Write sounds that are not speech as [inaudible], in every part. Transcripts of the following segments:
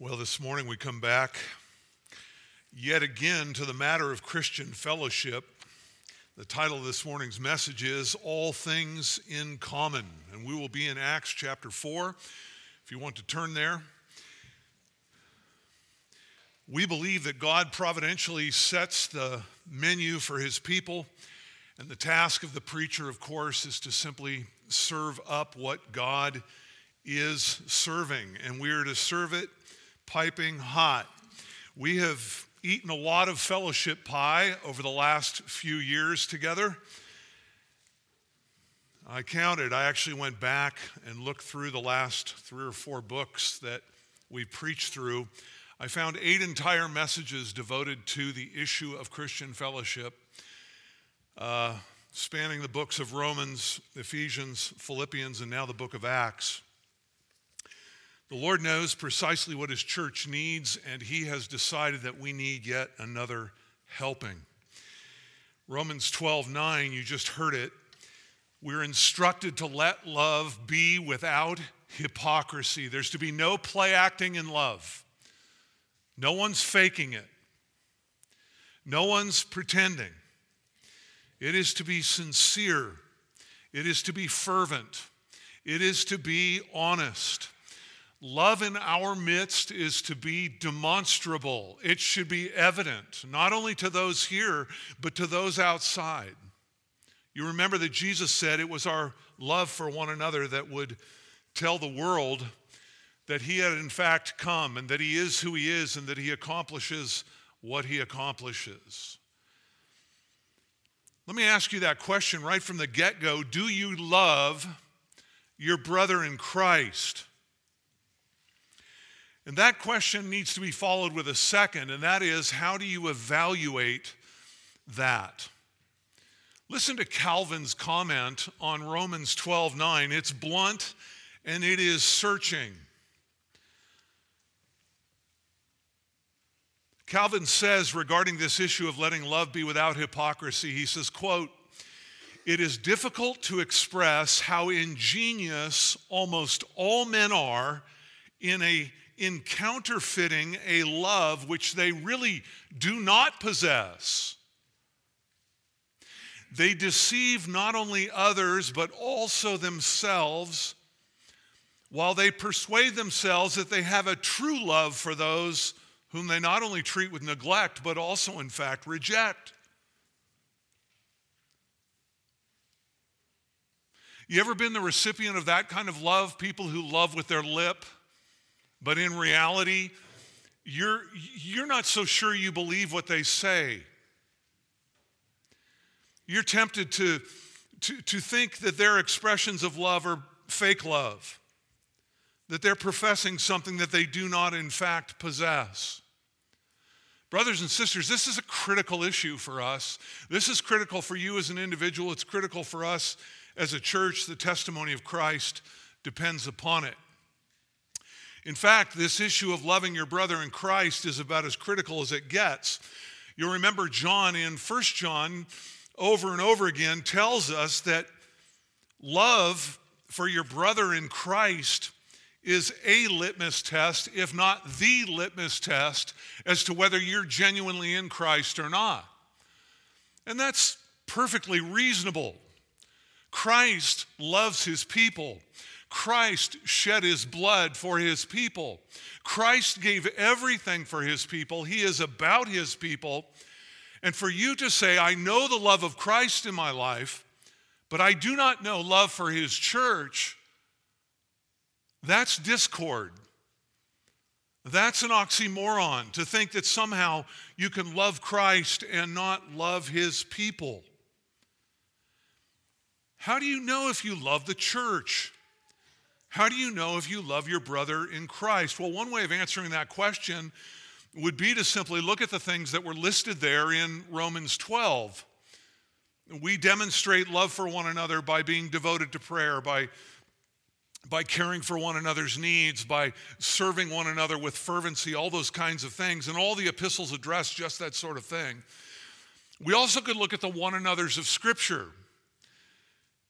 Well, this morning we come back yet again to the matter of Christian fellowship. The title of this morning's message is All Things in Common, and we will be in Acts chapter 4. If you want to turn there, we believe that God providentially sets the menu for his people, and the task of the preacher, of course, is to simply serve up what God is serving, and we are to serve it piping hot. We have eaten a lot of fellowship pie over the last few years together. I counted, I actually went back and looked through the last three or four books that we preached through. I found eight entire messages devoted to the issue of Christian fellowship, uh, spanning the books of Romans, Ephesians, Philippians, and now the book of Acts. The Lord knows precisely what His church needs, and He has decided that we need yet another helping. Romans 12 9, you just heard it. We're instructed to let love be without hypocrisy. There's to be no play acting in love. No one's faking it, no one's pretending. It is to be sincere, it is to be fervent, it is to be honest. Love in our midst is to be demonstrable. It should be evident, not only to those here, but to those outside. You remember that Jesus said it was our love for one another that would tell the world that he had in fact come and that he is who he is and that he accomplishes what he accomplishes. Let me ask you that question right from the get go Do you love your brother in Christ? And that question needs to be followed with a second, and that is how do you evaluate that? Listen to Calvin's comment on Romans 12 9. It's blunt and it is searching. Calvin says regarding this issue of letting love be without hypocrisy, he says, quote, it is difficult to express how ingenious almost all men are in a in counterfeiting a love which they really do not possess. They deceive not only others, but also themselves, while they persuade themselves that they have a true love for those whom they not only treat with neglect, but also, in fact, reject. You ever been the recipient of that kind of love? People who love with their lip, but in reality, you're, you're not so sure you believe what they say. You're tempted to, to, to think that their expressions of love are fake love, that they're professing something that they do not, in fact, possess. Brothers and sisters, this is a critical issue for us. This is critical for you as an individual. It's critical for us as a church. The testimony of Christ depends upon it. In fact, this issue of loving your brother in Christ is about as critical as it gets. You'll remember John in 1 John over and over again tells us that love for your brother in Christ is a litmus test, if not the litmus test, as to whether you're genuinely in Christ or not. And that's perfectly reasonable. Christ loves his people. Christ shed his blood for his people. Christ gave everything for his people. He is about his people. And for you to say, I know the love of Christ in my life, but I do not know love for his church, that's discord. That's an oxymoron to think that somehow you can love Christ and not love his people. How do you know if you love the church? How do you know if you love your brother in Christ? Well, one way of answering that question would be to simply look at the things that were listed there in Romans 12. We demonstrate love for one another by being devoted to prayer, by, by caring for one another's needs, by serving one another with fervency, all those kinds of things. And all the epistles address just that sort of thing. We also could look at the one another's of Scripture.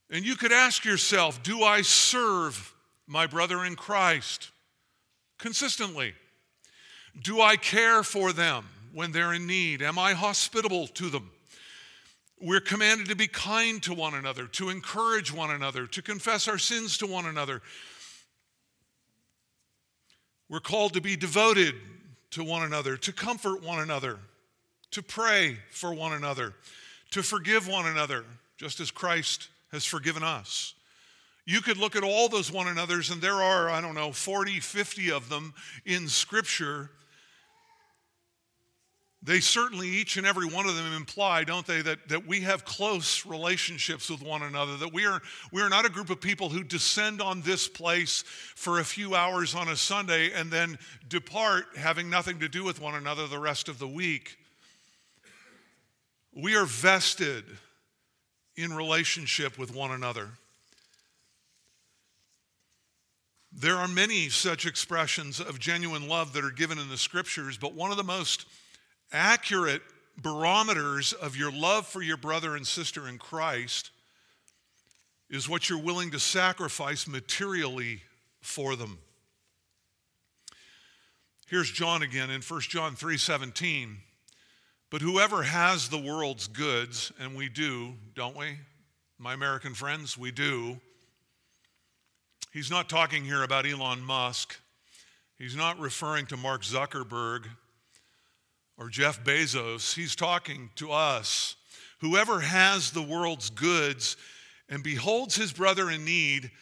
And you could ask yourself, do I serve my brother in Christ consistently? Do I care for them when they're in need? Am I hospitable to them? We're commanded to be kind to one another, to encourage one another, to confess our sins to one another. We're called to be devoted to one another, to comfort one another, to pray for one another, to forgive one another, just as Christ has forgiven us. You could look at all those one another's, and there are, I don't know, 40, 50 of them in Scripture they certainly, each and every one of them imply, don't they, that, that we have close relationships with one another, that we are, we are not a group of people who descend on this place for a few hours on a Sunday and then depart having nothing to do with one another the rest of the week. We are vested in relationship with one another. There are many such expressions of genuine love that are given in the scriptures, but one of the most accurate barometers of your love for your brother and sister in Christ is what you're willing to sacrifice materially for them. Here's John again in 1 John 3:17. But whoever has the world's goods, and we do, don't we? My American friends, we do. He's not talking here about Elon Musk. He's not referring to Mark Zuckerberg or Jeff Bezos, he's talking to us. Whoever has the world's goods and beholds his brother in need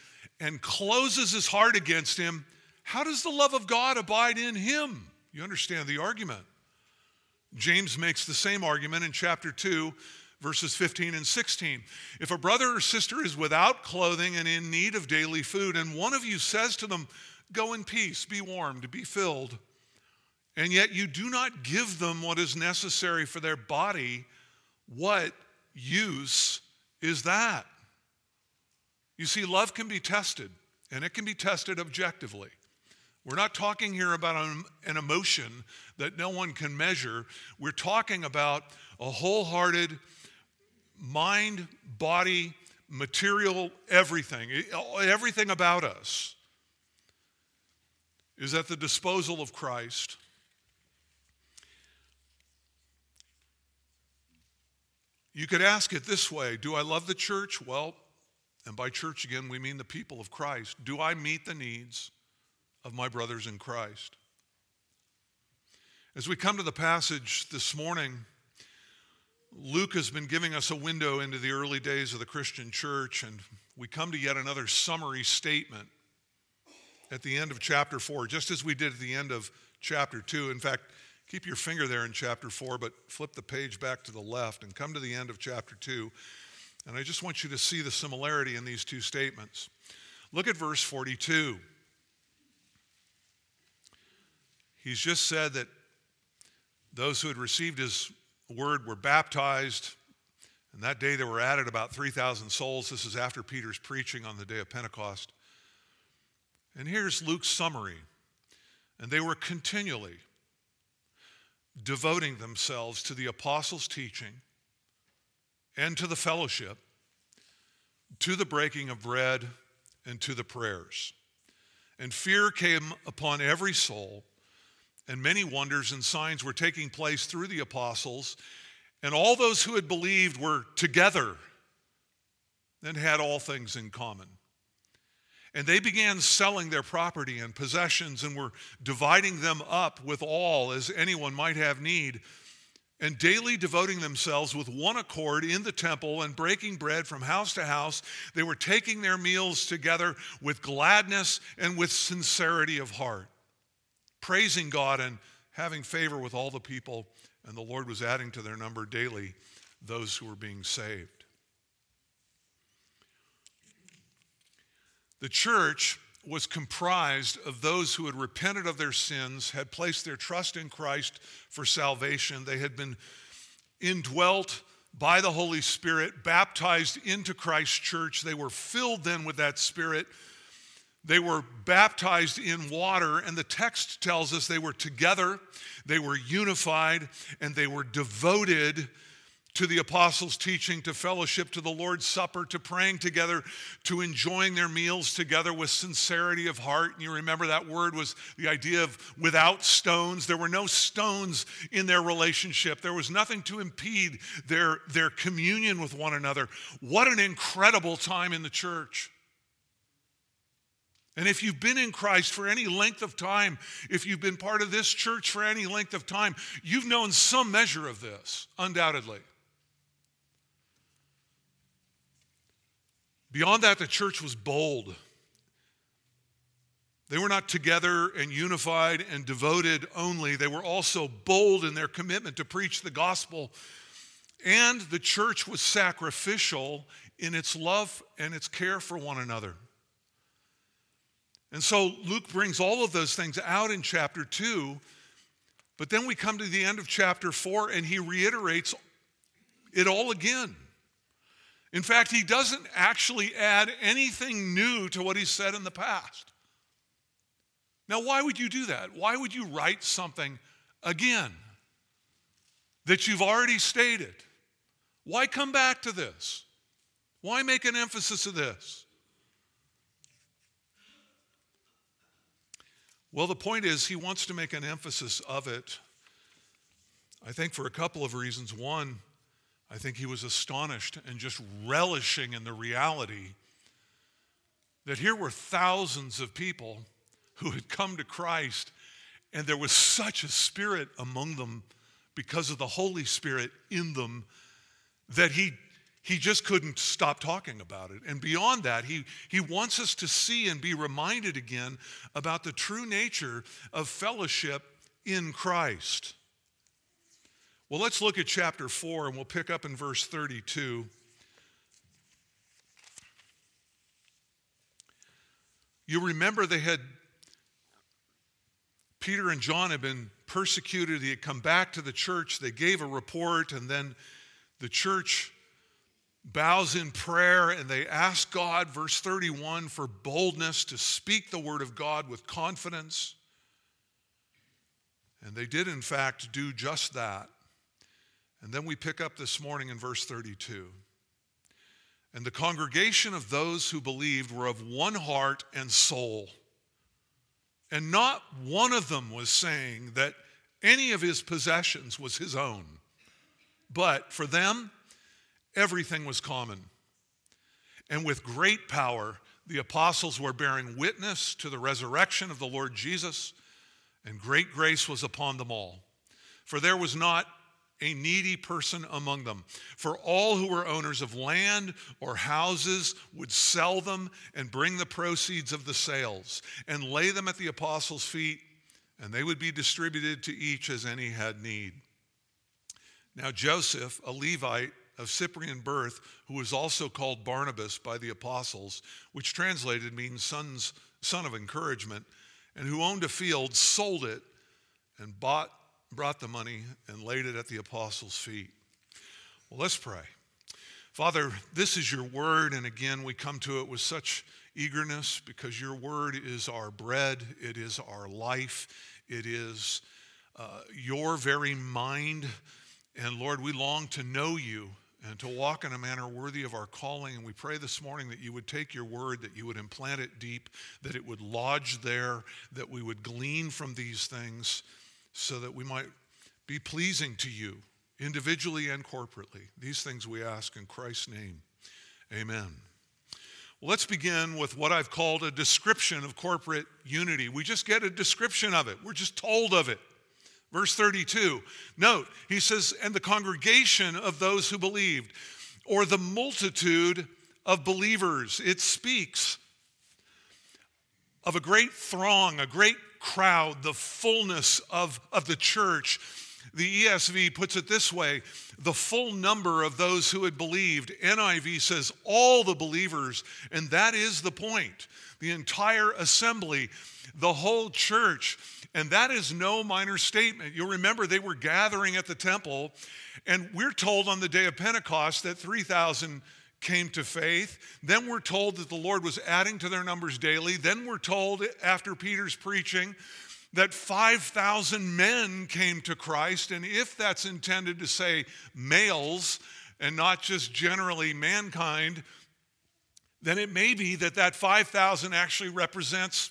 and closes his heart against him, how does the love of God abide in him? You understand the argument. James makes the same argument in chapter 2, verses 15 and 16. If a brother or sister is without clothing and in need of daily food, and one of you says to them, Go in peace, be warmed, be filled, and yet you do not give them what is necessary for their body, what use is that? You see, love can be tested, and it can be tested objectively. We're not talking here about an, emotion that no one can measure. We're talking about a wholehearted mind, body, material, everything. Everything about us is at the disposal of Christ. You could ask it this way Do I love the church? Well, and by church again, we mean the people of Christ. Do I meet the needs of my brothers in Christ? As we come to the passage this morning, Luke has been giving us a window into the early days of the Christian church, and we come to yet another summary statement at the end of chapter 4, just as we did at the end of chapter 2. In fact, Keep your finger there in chapter 4, but flip the page back to the left and come to the end of chapter 2. And I just want you to see the similarity in these two statements. Look at verse 42. He's just said that those who had received his word were baptized, and that day there were added about 3,000 souls. This is after Peter's preaching on the day of Pentecost. And here's Luke's summary. And they were continually devoting themselves to the apostles' teaching and to the fellowship, to the breaking of bread, and to the prayers. And fear came upon every soul, and many wonders and signs were taking place through the apostles, and all those who had believed were together and had all things in common. And they began selling their property and possessions and were dividing them up with all as anyone might have need, and daily devoting themselves with one accord in the temple and breaking bread from house to house. They were taking their meals together with gladness and with sincerity of heart, praising God and having favor with all the people. And the Lord was adding to their number daily those who were being saved. The church was comprised of those who had repented of their sins, had placed their trust in Christ for salvation. They had been indwelt by the Holy Spirit, baptized into Christ's church. They were filled then with that Spirit. They were baptized in water, and the text tells us they were together, they were unified, and they were devoted to the apostles' teaching, to fellowship, to the Lord's Supper, to praying together, to enjoying their meals together with sincerity of heart. And you remember that word was the idea of without stones. There were no stones in their relationship, there was nothing to impede their, their communion with one another. What an incredible time in the church. And if you've been in Christ for any length of time, if you've been part of this church for any length of time, you've known some measure of this, undoubtedly. Beyond that, the church was bold. They were not together and unified and devoted only, they were also bold in their commitment to preach the gospel. And the church was sacrificial in its love and its care for one another. And so Luke brings all of those things out in chapter 2, but then we come to the end of chapter 4 and he reiterates it all again. In fact, he doesn't actually add anything new to what he said in the past. Now, why would you do that? Why would you write something again that you've already stated? Why come back to this? Why make an emphasis of this? Well, the point is, he wants to make an emphasis of it, I think, for a couple of reasons. One, I think he was astonished and just relishing in the reality that here were thousands of people who had come to Christ, and there was such a spirit among them because of the Holy Spirit in them that he, he just couldn't stop talking about it. And beyond that, he, he wants us to see and be reminded again about the true nature of fellowship in Christ. Well, let's look at chapter 4 and we'll pick up in verse 32. You remember they had, Peter and John had been persecuted. He had come back to the church. They gave a report, and then the church bows in prayer and they ask God, verse 31, for boldness to speak the word of God with confidence. And they did, in fact, do just that. And then we pick up this morning in verse 32. And the congregation of those who believed were of one heart and soul. And not one of them was saying that any of his possessions was his own. But for them, everything was common. And with great power, the apostles were bearing witness to the resurrection of the Lord Jesus, and great grace was upon them all. For there was not a needy person among them. For all who were owners of land or houses would sell them and bring the proceeds of the sales and lay them at the apostles' feet, and they would be distributed to each as any had need. Now, Joseph, a Levite of Cyprian birth, who was also called Barnabas by the apostles, which translated means sons, son of encouragement, and who owned a field, sold it and bought brought the money and laid it at the apostles' feet. Well, let's pray. Father, this is your word, and again, we come to it with such eagerness because your word is our bread, it is our life, it is uh, your very mind. And Lord, we long to know you and to walk in a manner worthy of our calling. And we pray this morning that you would take your word, that you would implant it deep, that it would lodge there, that we would glean from these things so that we might be pleasing to you individually and corporately. These things we ask in Christ's name. Amen. Well, let's begin with what I've called a description of corporate unity. We just get a description of it, we're just told of it. Verse 32, note, he says, and the congregation of those who believed, or the multitude of believers. It speaks of a great throng, a great crowd, the fullness of, of the church. The ESV puts it this way the full number of those who had believed. NIV says all the believers, and that is the point. The entire assembly, the whole church. And that is no minor statement. You'll remember they were gathering at the temple, and we're told on the day of Pentecost that 3,000 came to faith. Then we're told that the Lord was adding to their numbers daily. Then we're told after Peter's preaching that 5,000 men came to Christ, and if that's intended to say males and not just generally mankind, then it may be that that 5,000 actually represents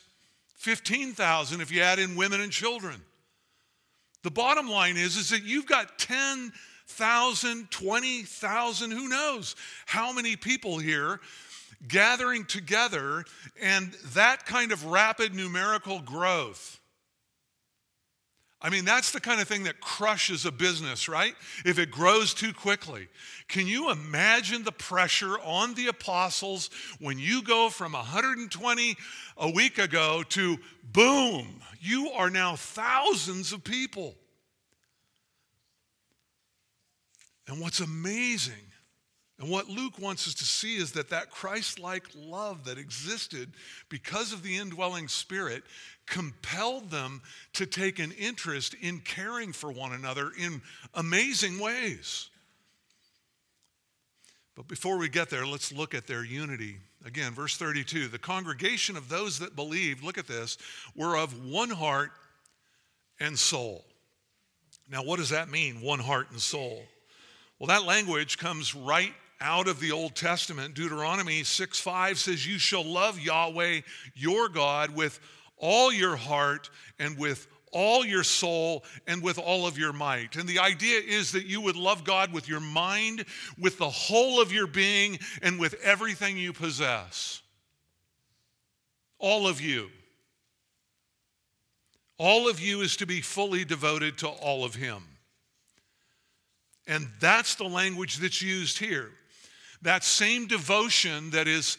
15,000 if you add in women and children. The bottom line is, is that you've got 10,000, 20,000, who knows how many people here gathering together, and that kind of rapid numerical growth I mean, that's the kind of thing that crushes a business, right? If it grows too quickly. Can you imagine the pressure on the apostles when you go from 120 a week ago to boom, you are now thousands of people? And what's amazing and what Luke wants us to see is that that Christ like love that existed because of the indwelling spirit compelled them to take an interest in caring for one another in amazing ways. But before we get there, let's look at their unity. Again, verse 32 the congregation of those that believed, look at this, were of one heart and soul. Now, what does that mean, one heart and soul? Well, that language comes right out of the Old Testament. Deuteronomy 6 5 says, You shall love Yahweh your God with all your heart and with all your soul and with all of your might. And the idea is that you would love God with your mind, with the whole of your being, and with everything you possess. All of you. All of you is to be fully devoted to all of Him. And that's the language that's used here. That same devotion that is,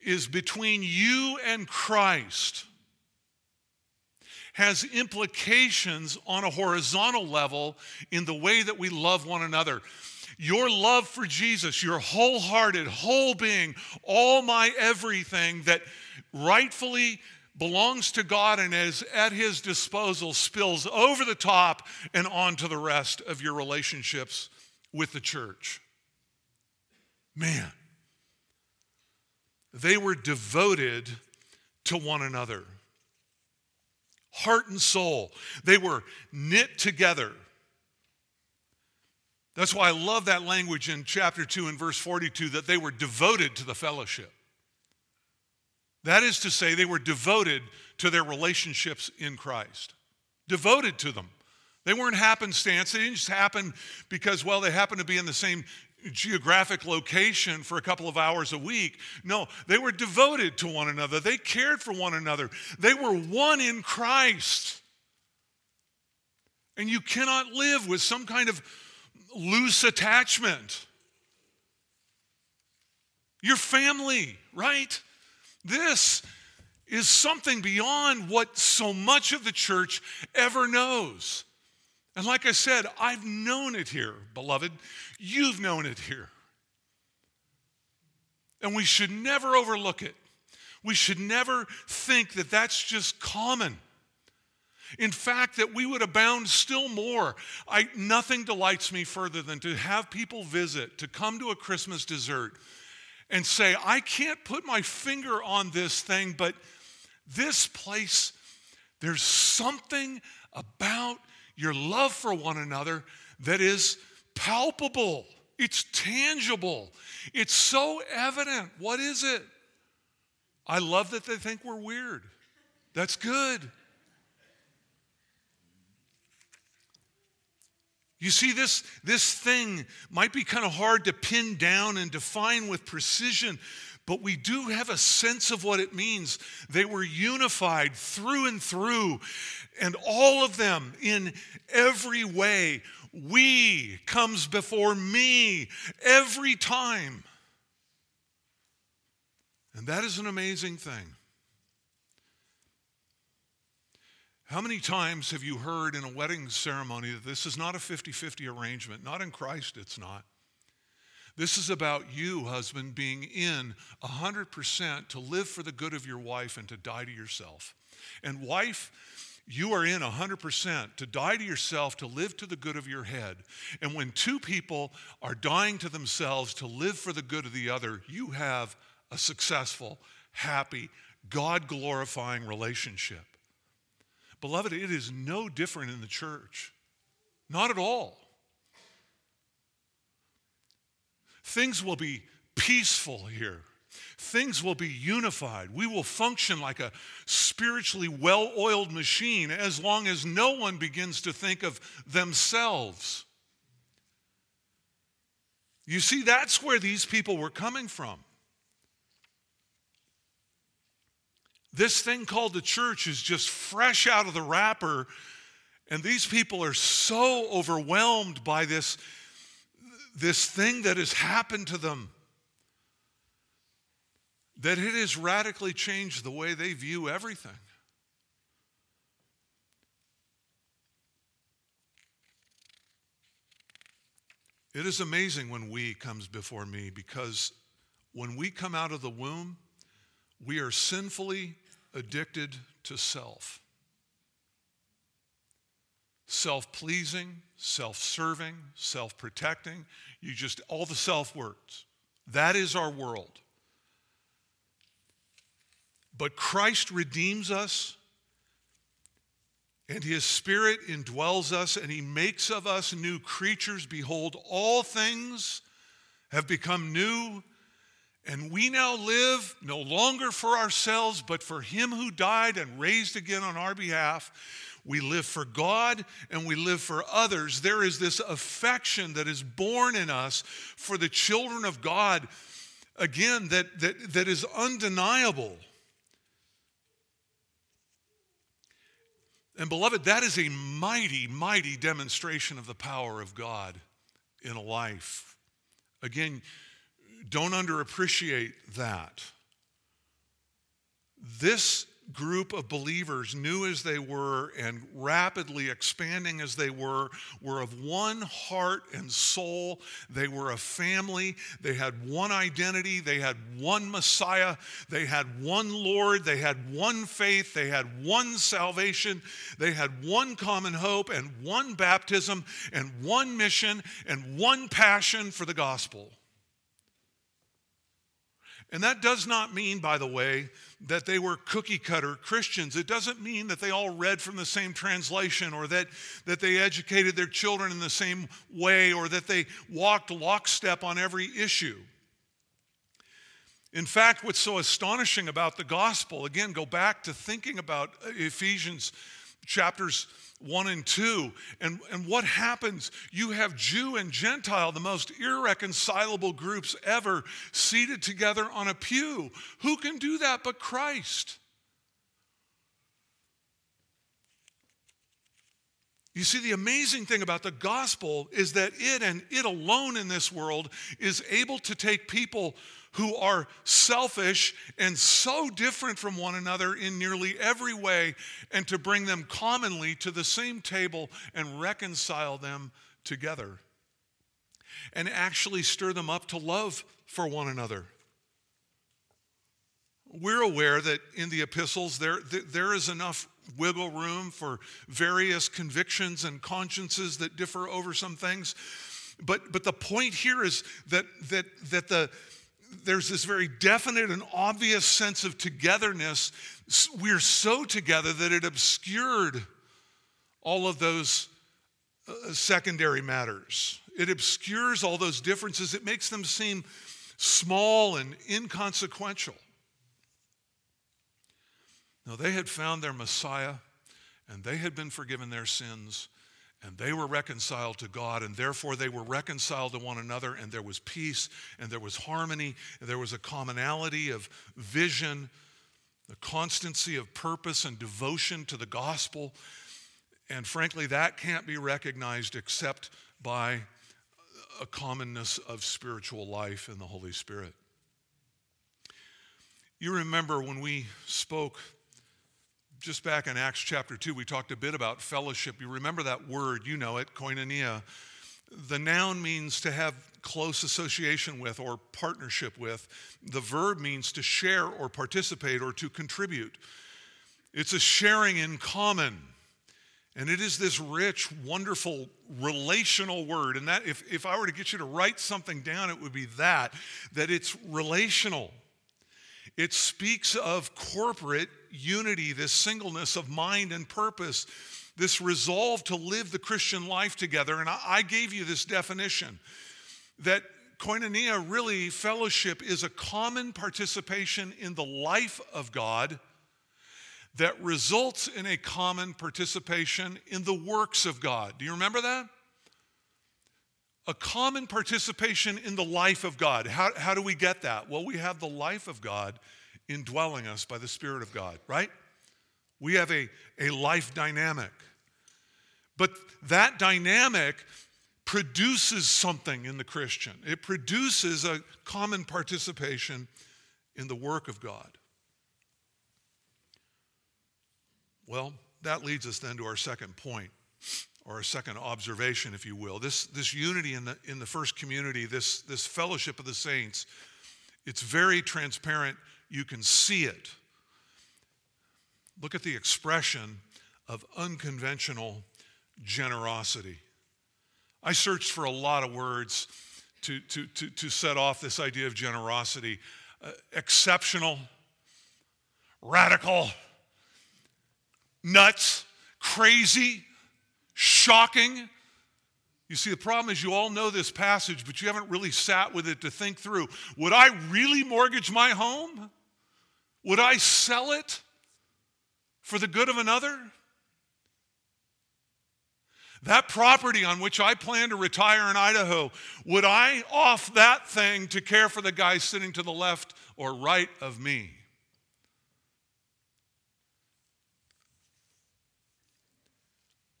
is between you and Christ has implications on a horizontal level in the way that we love one another. Your love for Jesus, your wholehearted, whole being, all my everything that rightfully belongs to God and is at his disposal spills over the top and onto the rest of your relationships with the church. Man, they were devoted to one another, heart and soul. They were knit together. That's why I love that language in chapter 2 and verse 42 that they were devoted to the fellowship. That is to say, they were devoted to their relationships in Christ, devoted to them. They weren't happenstance. They didn't just happen because, well, they happened to be in the same geographic location for a couple of hours a week. No, they were devoted to one another. They cared for one another. They were one in Christ. And you cannot live with some kind of loose attachment. Your family, right? This is something beyond what so much of the church ever knows. And like I said, I've known it here, beloved. You've known it here. And we should never overlook it. We should never think that that's just common. In fact, that we would abound still more. I, nothing delights me further than to have people visit, to come to a Christmas dessert and say, I can't put my finger on this thing, but this place, there's something about your love for one another that is palpable, it's tangible, it's so evident. What is it? I love that they think we're weird. That's good. You see, this, this thing might be kind of hard to pin down and define with precision, but we do have a sense of what it means. They were unified through and through, and all of them in every way. We comes before me every time. And that is an amazing thing. How many times have you heard in a wedding ceremony that this is not a 50 50 arrangement? Not in Christ, it's not. This is about you, husband, being in 100% to live for the good of your wife and to die to yourself. And, wife, you are in 100% to die to yourself, to live to the good of your head. And when two people are dying to themselves to live for the good of the other, you have a successful, happy, God glorifying relationship. Beloved, it is no different in the church. Not at all. Things will be peaceful here. Things will be unified. We will function like a spiritually well oiled machine as long as no one begins to think of themselves. You see, that's where these people were coming from. This thing called the church is just fresh out of the wrapper, and these people are so overwhelmed by this, this thing that has happened to them that it has radically changed the way they view everything. It is amazing when we comes before me because when we come out of the womb, we are sinfully addicted to self. Self pleasing, self serving, self protecting. You just, all the self words. That is our world. But Christ redeems us, and his Spirit indwells us, and he makes of us new creatures. Behold, all things have become new and we now live no longer for ourselves, but for him who died and raised again on our behalf. We live for God and we live for others. There is this affection that is born in us for the children of God, again, that, that, that is undeniable. And beloved, that is a mighty, mighty demonstration of the power of God in a life. Again, don't underappreciate that. This group of believers, new as they were and rapidly expanding as they were, were of one heart and soul. They were a family. They had one identity. They had one Messiah. They had one Lord. They had one faith. They had one salvation. They had one common hope and one baptism and one mission and one passion for the gospel. And that does not mean, by the way, that they were cookie cutter Christians. It doesn't mean that they all read from the same translation or that, that they educated their children in the same way or that they walked lockstep on every issue. In fact, what's so astonishing about the gospel, again, go back to thinking about Ephesians chapters 1 and 2. And, and what happens? You have Jew and Gentile, the most irreconcilable groups ever, seated together on a pew. Who can do that but Christ? You see, the amazing thing about the gospel is that it and it alone in this world is able to take people who are selfish and so different from one another in nearly every way, and to bring them commonly to the same table and reconcile them together. And actually stir them up to love for one another. We're aware that in the epistles there, there is enough wiggle room for various convictions and consciences that differ over some things. But, but the point here is that, that, that the, there's this very definite and obvious sense of togetherness. We're so together that it obscured all of those uh, secondary matters. It obscures all those differences, it makes them seem small and inconsequential. Now, they had found their Messiah and they had been forgiven their sins and they were reconciled to God, and therefore they were reconciled to one another, and there was peace, and there was harmony, and there was a commonality of vision, the constancy of purpose and devotion to the gospel. And frankly, that can't be recognized except by a commonness of spiritual life in the Holy Spirit. You remember when we spoke just back in Acts chapter 2, we talked a bit about fellowship. You remember that word, you know it, koinonia. The noun means to have close association with or partnership with. The verb means to share or participate or to contribute. It's a sharing in common. And it is this rich, wonderful, relational word. And that, if, if I were to get you to write something down, it would be that, that it's relational. It speaks of corporate unity, this singleness of mind and purpose, this resolve to live the Christian life together. And I gave you this definition that koinonia, really, fellowship, is a common participation in the life of God that results in a common participation in the works of God. Do you remember that? A common participation in the life of God. How, how do we get that? Well, we have the life of God indwelling us by the Spirit of God, right? We have a, a life dynamic. But that dynamic produces something in the Christian, it produces a common participation in the work of God. Well, that leads us then to our second point, or a second observation, if you will. This, this unity in the, in the first community, this, this fellowship of the saints, it's very transparent. You can see it. Look at the expression of unconventional generosity. I searched for a lot of words to, to, to, to set off this idea of generosity uh, exceptional, radical, nuts, crazy, shocking. You see, the problem is you all know this passage, but you haven't really sat with it to think through. Would I really mortgage my home? Would I sell it for the good of another? That property on which I plan to retire in Idaho, would I off that thing to care for the guy sitting to the left or right of me?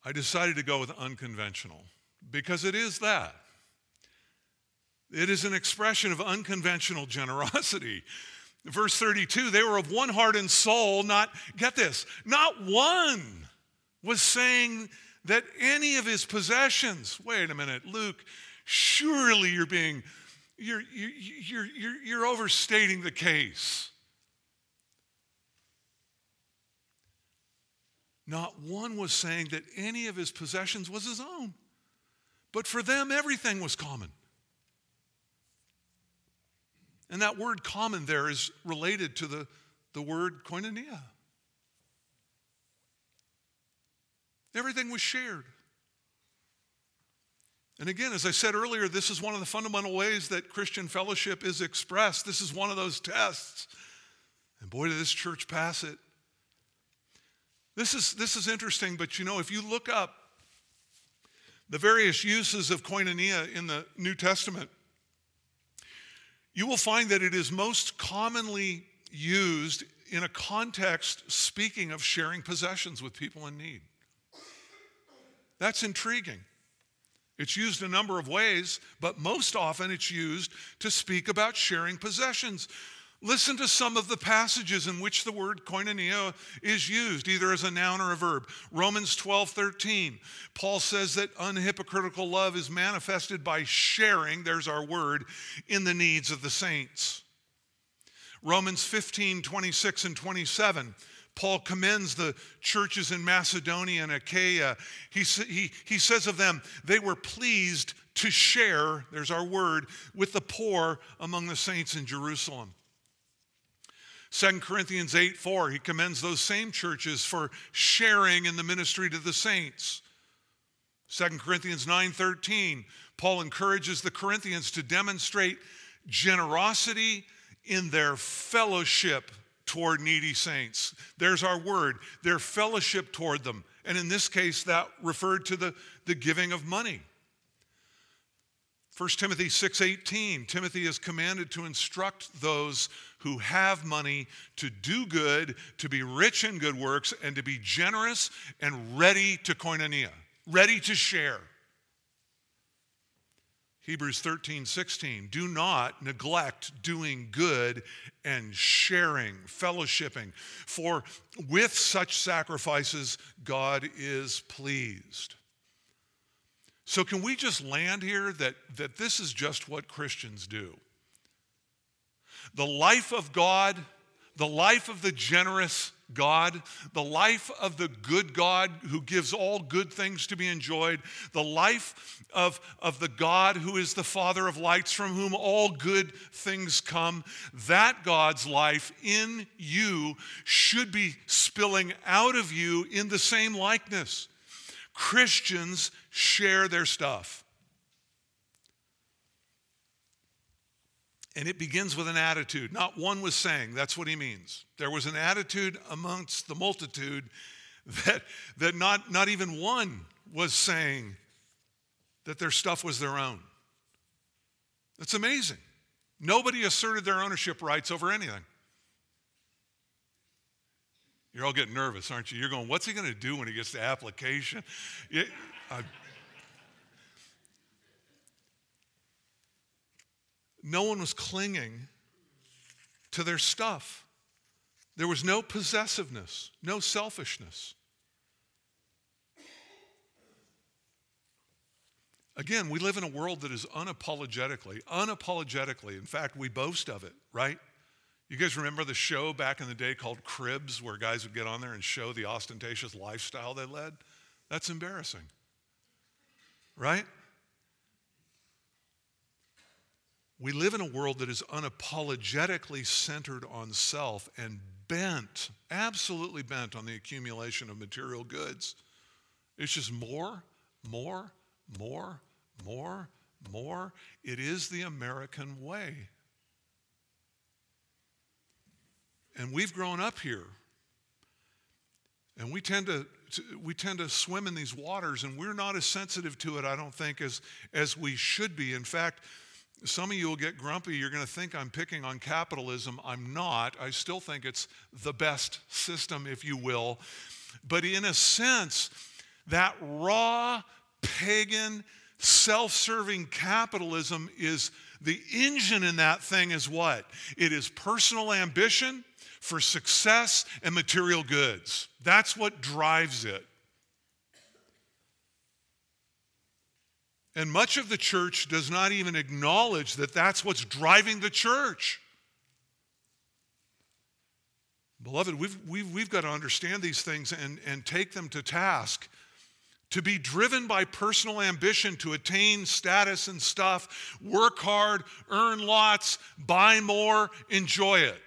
I decided to go with unconventional because it is that. It is an expression of unconventional [laughs] generosity. Verse 32 they were of one heart and soul, not, get this, not one was saying that any of his possessions, wait a minute, Luke, surely you're being, you're, you're, you're, you're overstating the case. Not one was saying that any of his possessions was his own, but for them, everything was common. And that word common there is related to the, the word koinonia. Everything was shared. And again, as I said earlier, this is one of the fundamental ways that Christian fellowship is expressed. This is one of those tests. And boy, did this church pass it. This is, this is interesting, but you know, if you look up the various uses of koinonia in the New Testament, you will find that it is most commonly used in a context speaking of sharing possessions with people in need. That's intriguing. It's used a number of ways, but most often it's used to speak about sharing possessions. Listen to some of the passages in which the word koinonia is used, either as a noun or a verb. Romans 12, 13. Paul says that unhypocritical love is manifested by sharing, there's our word, in the needs of the saints. Romans 15, 26 and 27. Paul commends the churches in Macedonia and Achaia. He, he, he says of them, they were pleased to share, there's our word, with the poor among the saints in Jerusalem. 2 Corinthians 8 4, he commends those same churches for sharing in the ministry to the saints. 2 Corinthians 9 13, Paul encourages the Corinthians to demonstrate generosity in their fellowship toward needy saints. There's our word, their fellowship toward them. And in this case, that referred to the, the giving of money. 1 Timothy 6:18 Timothy is commanded to instruct those who have money to do good, to be rich in good works and to be generous and ready to koinonia, ready to share. Hebrews 13, 16. Do not neglect doing good and sharing, fellowshipping, for with such sacrifices God is pleased. So, can we just land here that, that this is just what Christians do? The life of God, the life of the generous, God, the life of the good God who gives all good things to be enjoyed, the life of, of the God who is the Father of lights, from whom all good things come, that God's life in you should be spilling out of you in the same likeness. Christians share their stuff. And it begins with an attitude. Not one was saying, that's what he means. There was an attitude amongst the multitude [laughs] that, that not, not even one was saying that their stuff was their own. That's amazing. Nobody asserted their ownership rights over anything. You're all getting nervous, aren't you? You're going, what's he going to do when he gets to application? It, uh, no one was clinging to their stuff. There was no possessiveness, no selfishness. Again, we live in a world that is unapologetically, unapologetically, in fact, we boast of it, right? You guys remember the show back in the day called Cribs, where guys would get on there and show the ostentatious lifestyle they led? That's embarrassing, right? We live in a world that is unapologetically centered on self and bent, absolutely bent on the accumulation of material goods. It's just more, more, more, more, more. It is the American way. And we've grown up here. And we tend to, we tend to swim in these waters, and we're not as sensitive to it, I don't think, as, as we should be. In fact, some of you will get grumpy. You're going to think I'm picking on capitalism. I'm not. I still think it's the best system, if you will. But in a sense, that raw, pagan, self serving capitalism is the engine in that thing is what? It is personal ambition for success and material goods. That's what drives it. And much of the church does not even acknowledge that that's what's driving the church. Beloved, we've, we've, we've got to understand these things and, and take them to task. To be driven by personal ambition to attain status and stuff, work hard, earn lots, buy more, enjoy it.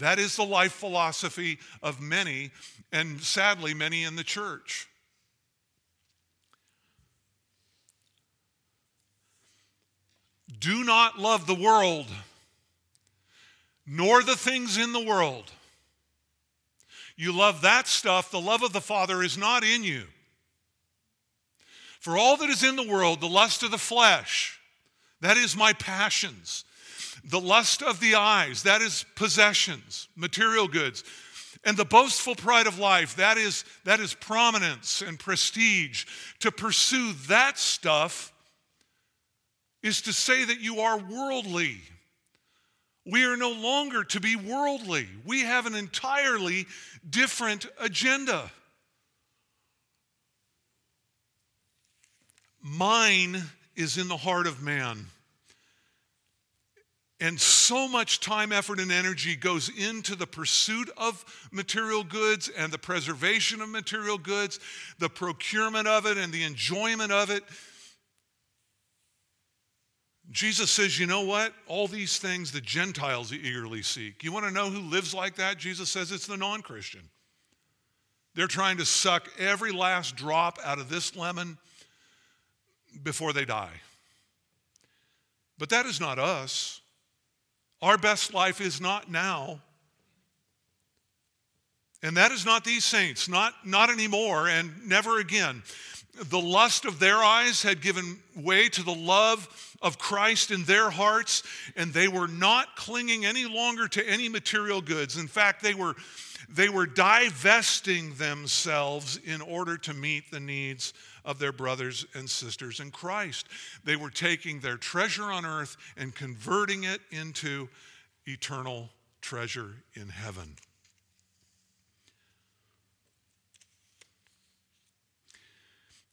That is the life philosophy of many, and sadly, many in the church. Do not love the world, nor the things in the world. You love that stuff, the love of the Father is not in you. For all that is in the world, the lust of the flesh, that is my passions. The lust of the eyes, that is possessions, material goods. And the boastful pride of life, that is, that is prominence and prestige. To pursue that stuff is to say that you are worldly. We are no longer to be worldly. We have an entirely different agenda. Mine is in the heart of man. And so much time, effort, and energy goes into the pursuit of material goods and the preservation of material goods, the procurement of it and the enjoyment of it Jesus says, you know what? All these things the Gentiles eagerly seek. You want to know who lives like that? Jesus says it's the non Christian. They're trying to suck every last drop out of this lemon before they die. But that is not us. Our best life is not now. And that is not these saints, not, not anymore and never again. The lust of their eyes had given way to the love of Christ in their hearts, and they were not clinging any longer to any material goods. In fact, they were, they were divesting themselves in order to meet the needs of their brothers and sisters in Christ. They were taking their treasure on earth and converting it into eternal treasure in heaven.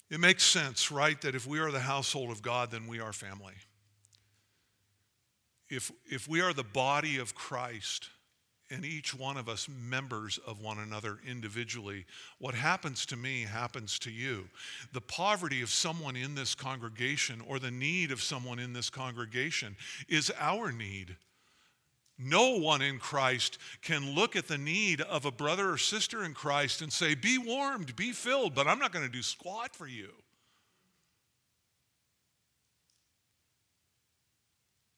It makes sense, right, that if we are the household of God, then we are family. If, if we are the body of Christ, and each one of us members of one another individually. What happens to me happens to you. The poverty of someone in this congregation or the need of someone in this congregation is our need. No one in Christ can look at the need of a brother or sister in Christ and say, Be warmed, be filled, but I'm not going to do squat for you.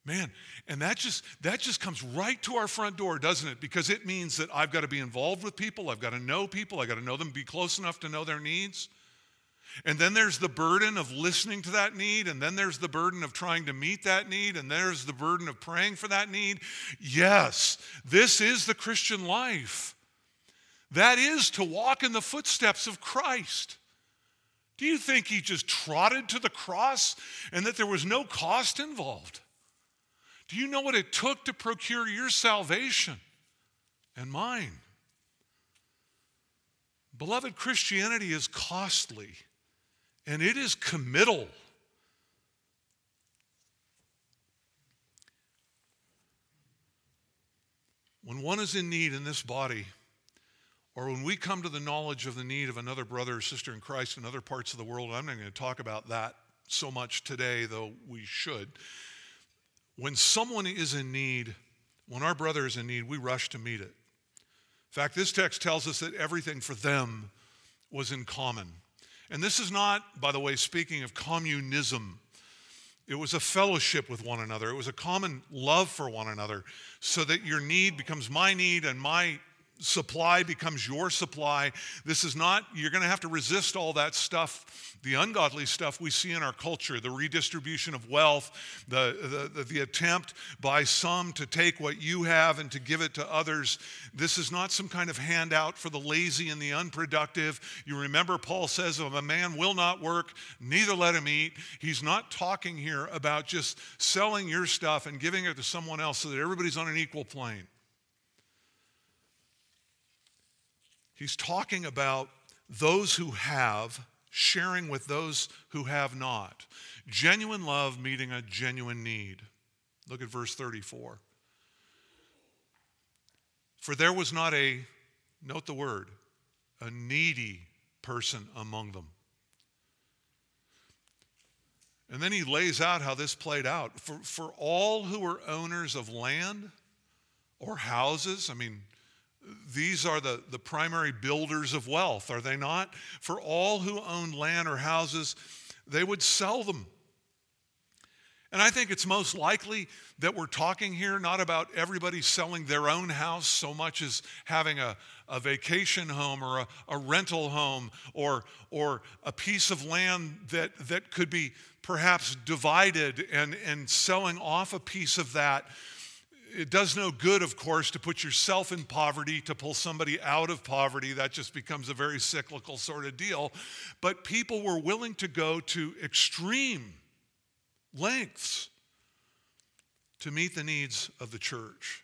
Man, and that just that just comes right to our front door, doesn't it? Because it means that I've got to be involved with people, I've got to know people, I've got to know them, be close enough to know their needs. And then there's the burden of listening to that need, and then there's the burden of trying to meet that need, and there's the burden of praying for that need. Yes, this is the Christian life. That is to walk in the footsteps of Christ. Do you think he just trotted to the cross and that there was no cost involved? Do you know what it took to procure your salvation and mine? Beloved, Christianity is costly and it is committal. When one is in need in this body, or when we come to the knowledge of the need of another brother or sister in Christ in other parts of the world, I'm not going to talk about that so much today, though we should. When someone is in need, when our brother is in need, we rush to meet it. In fact, this text tells us that everything for them was in common. And this is not, by the way, speaking of communism. It was a fellowship with one another. It was a common love for one another so that your need becomes my need and my supply becomes your supply. This is not, you're going to have to resist all that stuff, the ungodly stuff we see in our culture, the redistribution of wealth, the, the, the, attempt by some to take what you have and to give it to others. This is not some kind of handout for the lazy and the unproductive. You remember, Paul says, if a man will not work, neither let him eat. He's not talking here about just selling your stuff and giving it to someone else so that everybody's on an equal plane. He's talking about those who have sharing with those who have not. Genuine love meeting a genuine need. Look at verse 34. For there was not a, note the word, a needy person among them. And then he lays out how this played out. For, for all who were owners of land or houses, I mean, these are the, the primary builders of wealth, are they not? For all who own land or houses, they would sell them. And I think it's most likely that we're talking here not about everybody selling their own house so much as having a, a vacation home or a, a rental home or, or a piece of land that, that could be perhaps divided and, and selling off a piece of that it does no good, of course, to put yourself in poverty, to pull somebody out of poverty. That just becomes a very cyclical sort of deal. But people were willing to go to extreme lengths to meet the needs of the church.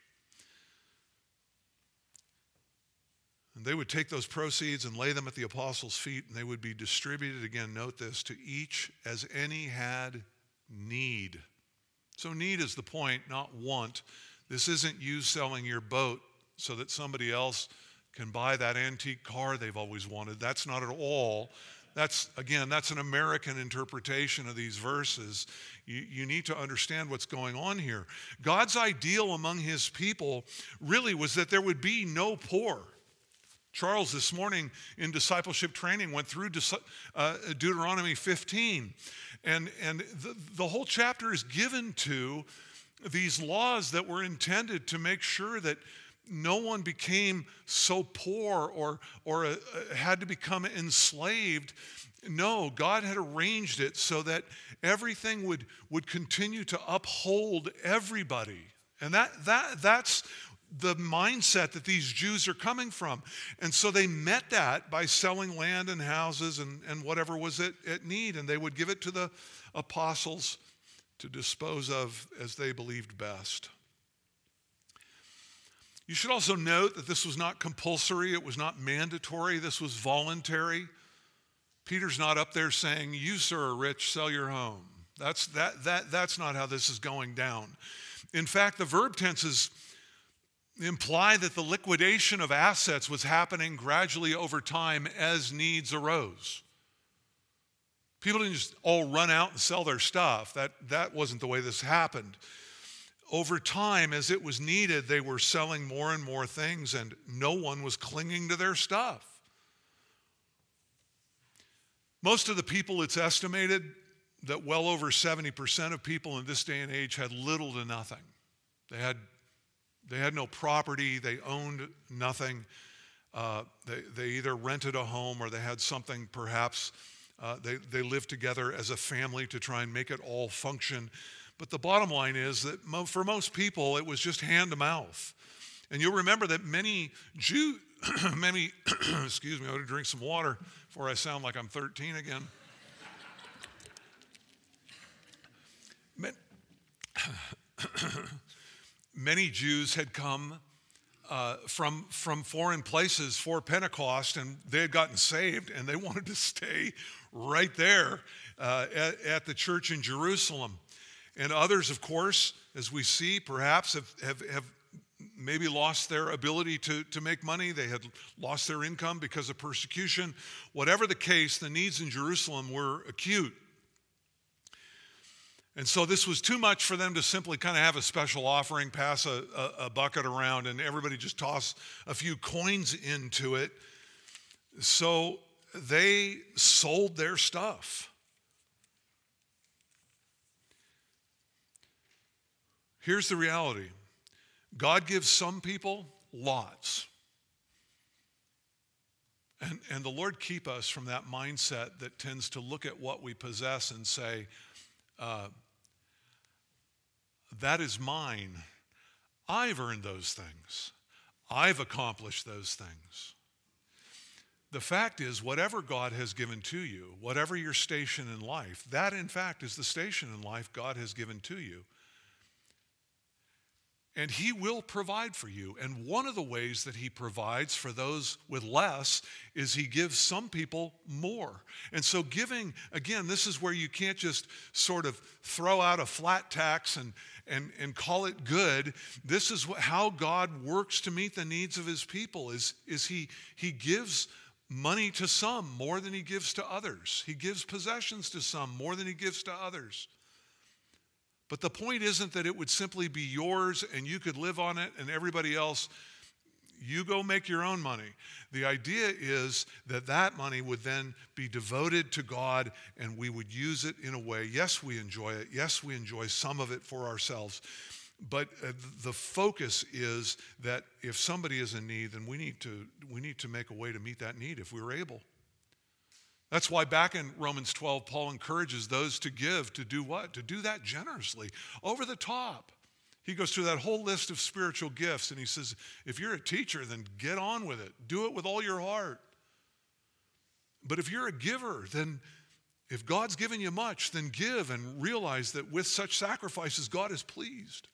And they would take those proceeds and lay them at the apostles' feet, and they would be distributed, again, note this, to each as any had need. So, need is the point, not want. This isn't you selling your boat so that somebody else can buy that antique car they've always wanted. That's not at all. That's, again, that's an American interpretation of these verses. You, you need to understand what's going on here. God's ideal among his people really was that there would be no poor. Charles, this morning in discipleship training, went through uh, Deuteronomy 15. And, and the, the whole chapter is given to these laws that were intended to make sure that no one became so poor or, or uh, had to become enslaved. No, God had arranged it so that everything would, would continue to uphold everybody. And that, that, that's the mindset that these Jews are coming from. And so they met that by selling land and houses and, and whatever was at, at need, and they would give it to the apostles to dispose of as they believed best. You should also note that this was not compulsory, it was not mandatory, this was voluntary. Peter's not up there saying, You, sir, are rich, sell your home. That's, that, that, that's not how this is going down. In fact, the verb tenses imply that the liquidation of assets was happening gradually over time as needs arose. People didn't just all run out and sell their stuff. That, that wasn't the way this happened. Over time, as it was needed, they were selling more and more things, and no one was clinging to their stuff. Most of the people, it's estimated that well over 70% of people in this day and age had little to nothing. They had they had no property, they owned nothing. Uh, they, they either rented a home or they had something perhaps. Uh, they, they lived together as a family to try and make it all function. But the bottom line is that mo- for most people, it was just hand to mouth. And you'll remember that many Jew, [clears throat] many, [clears throat] excuse me, I ought to drink some water before I sound like I'm 13 again. [laughs] [clears throat] many Jews had come uh, from, from foreign places for Pentecost and they had gotten saved and they [laughs] wanted to stay right there uh, at, at, the church in Jerusalem. And others, of course, as we see, perhaps have, have, have maybe lost their ability to, to make money. They had lost their income because of persecution. Whatever the case, the needs in Jerusalem were acute. And so this was too much for them to simply kind of have a special offering, pass a, a, a, bucket around, and everybody just toss a few coins into it. So they sold their stuff. Here's the reality God gives some people lots. And, and the Lord keep us from that mindset that tends to look at what we possess and say, uh, that is mine. I've earned those things. I've accomplished those things. The fact is, whatever God has given to you, whatever your station in life, that in fact is the station in life God has given to you and He will provide for you. And one of the ways that He provides for those with less is He gives some people more. And so, giving, again, this is where you can't just sort of throw out a flat tax and, and, and call it good. This is how God works to meet the needs of His people, is, is he, he gives money to some more than He gives to others. He gives possessions to some more than He gives to others. But the point isn't that it would simply be yours and you could live on it and everybody else, you go make your own money. The idea is that that money would then be devoted to God and we would use it in a way. Yes, we enjoy it. Yes, we enjoy some of it for ourselves. But uh, the focus is that if somebody is in need, then we need to, we need to make a way to meet that need if we're able. That's why back in Romans 12, Paul encourages those to give, to do what? To do that generously, over the top. He goes through that whole list of spiritual gifts and he says, if you're a teacher, then get on with it. Do it with all your heart. But if you're a giver, then if God's given you much, then give and realize that with such sacrifices, God is pleased.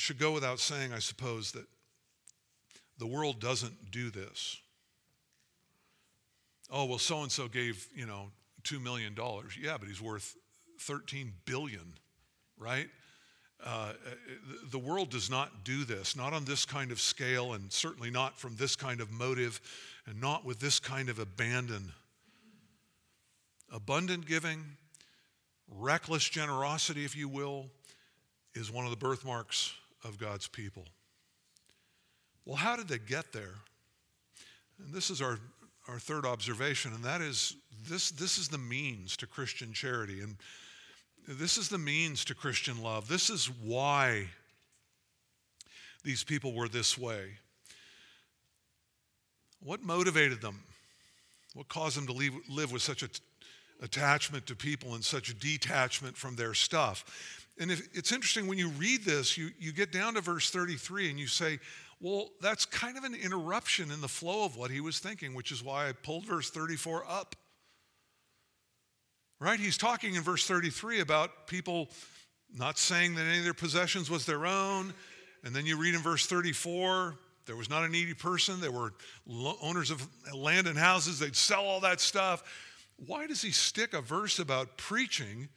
It should go without saying, I suppose, that the world doesn't do this. Oh, well, so and so gave, you know, $2 million. Yeah, but he's worth 13 billion, right? Uh, the world does not do this, not on this kind of scale, and certainly not from this kind of motive, and not with this kind of abandon. Abundant giving, reckless generosity, if you will, is one of the birthmarks of God's people. Well, how did they get there? And this is our, our third observation, and that is this, this is the means to Christian charity. And this is the means to Christian love. This is why these people were this way. What motivated them? What caused them to leave, live with such a t- attachment to people and such detachment from their stuff? And if, it's interesting when you read this, you, you get down to verse 33 and you say, well, that's kind of an interruption in the flow of what he was thinking, which is why I pulled verse 34 up. Right? He's talking in verse 33 about people not saying that any of their possessions was their own. And then you read in verse 34 there was not a needy person, there were owners of land and houses, they'd sell all that stuff. Why does he stick a verse about preaching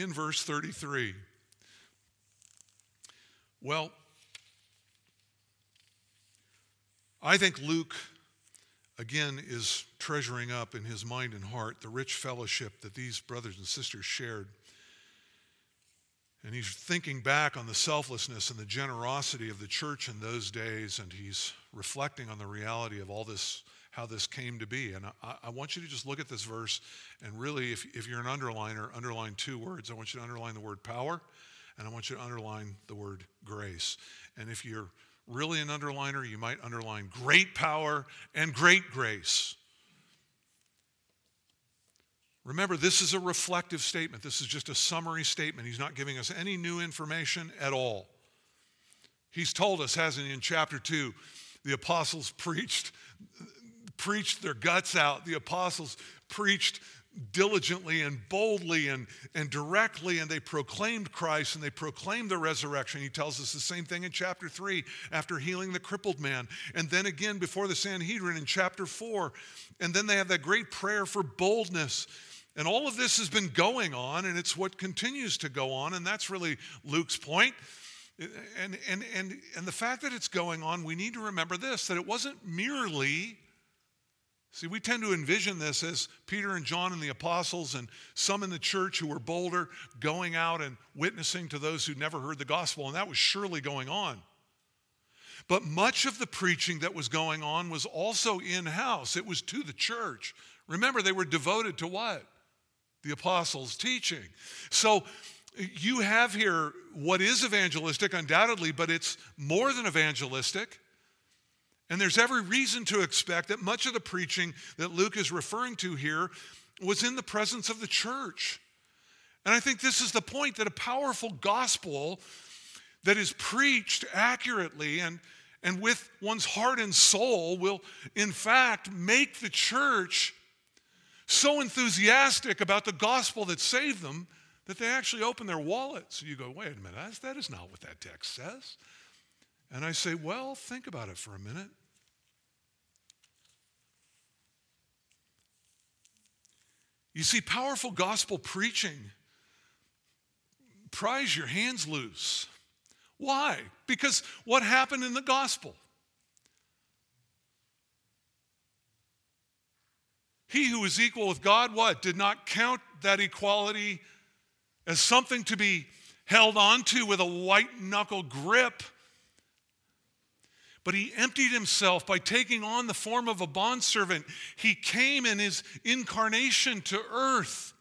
in verse 33. Well, I think Luke, again, is treasuring up in his mind and heart the rich fellowship that these brothers and sisters shared. And he's thinking back on the selflessness and the generosity of the church in those days, and he's reflecting on the reality of all this, how this came to be. And I, I want you to just look at this verse, and really, if, if you're an underliner, underline two words. I want you to underline the word power, and I want you to underline the word grace. And if you're really an underliner, you might underline great power and great grace. Remember, this is a reflective statement. This is just a summary statement. He's not giving us any new information at all. He's told us, hasn't he, in chapter 2, the apostles preached preached their guts out. The apostles preached diligently and boldly and, and directly, and they proclaimed Christ and they proclaimed the resurrection. He tells us the same thing in chapter 3 after healing the crippled man. And then again before the Sanhedrin in chapter 4. And then they have that great prayer for boldness. And all of this has been going on, and it's what continues to go on. And that's really Luke's point. And, and, and, and the fact that it's going on, we need to remember this that it wasn't merely See, we tend to envision this as Peter and John and the apostles and some in the church who were bolder going out and witnessing to those who'd never heard the gospel, and that was surely going on. But much of the preaching that was going on was also in house, it was to the church. Remember, they were devoted to what? The apostles' teaching. So you have here what is evangelistic, undoubtedly, but it's more than evangelistic. And there's every reason to expect that much of the preaching that Luke is referring to here was in the presence of the church. And I think this is the point that a powerful gospel that is preached accurately and, and with one's heart and soul will, in fact, make the church so enthusiastic about the gospel that saved them that they actually open their wallets. You go, wait a minute, that is not what that text says. And I say, well, think about it for a minute. You see, powerful gospel preaching pries your hands loose. Why? Because what happened in the gospel? He who is equal with God, what? Did not count that equality as something to be held onto with a white knuckle grip but he emptied himself by taking on the form of a bondservant. He came in his incarnation to earth.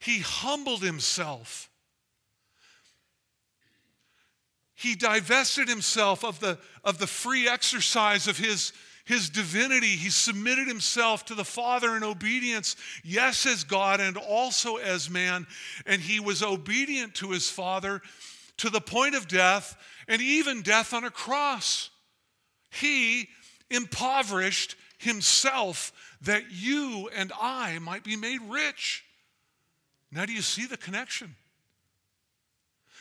He humbled himself. He divested himself of the, of the free exercise of his, his divinity. He submitted himself to the Father in obedience, yes, as God and also as man. And he was obedient to his Father to the point of death and even death on a cross. He impoverished himself that you and I might be made rich. Now, do you see the connection?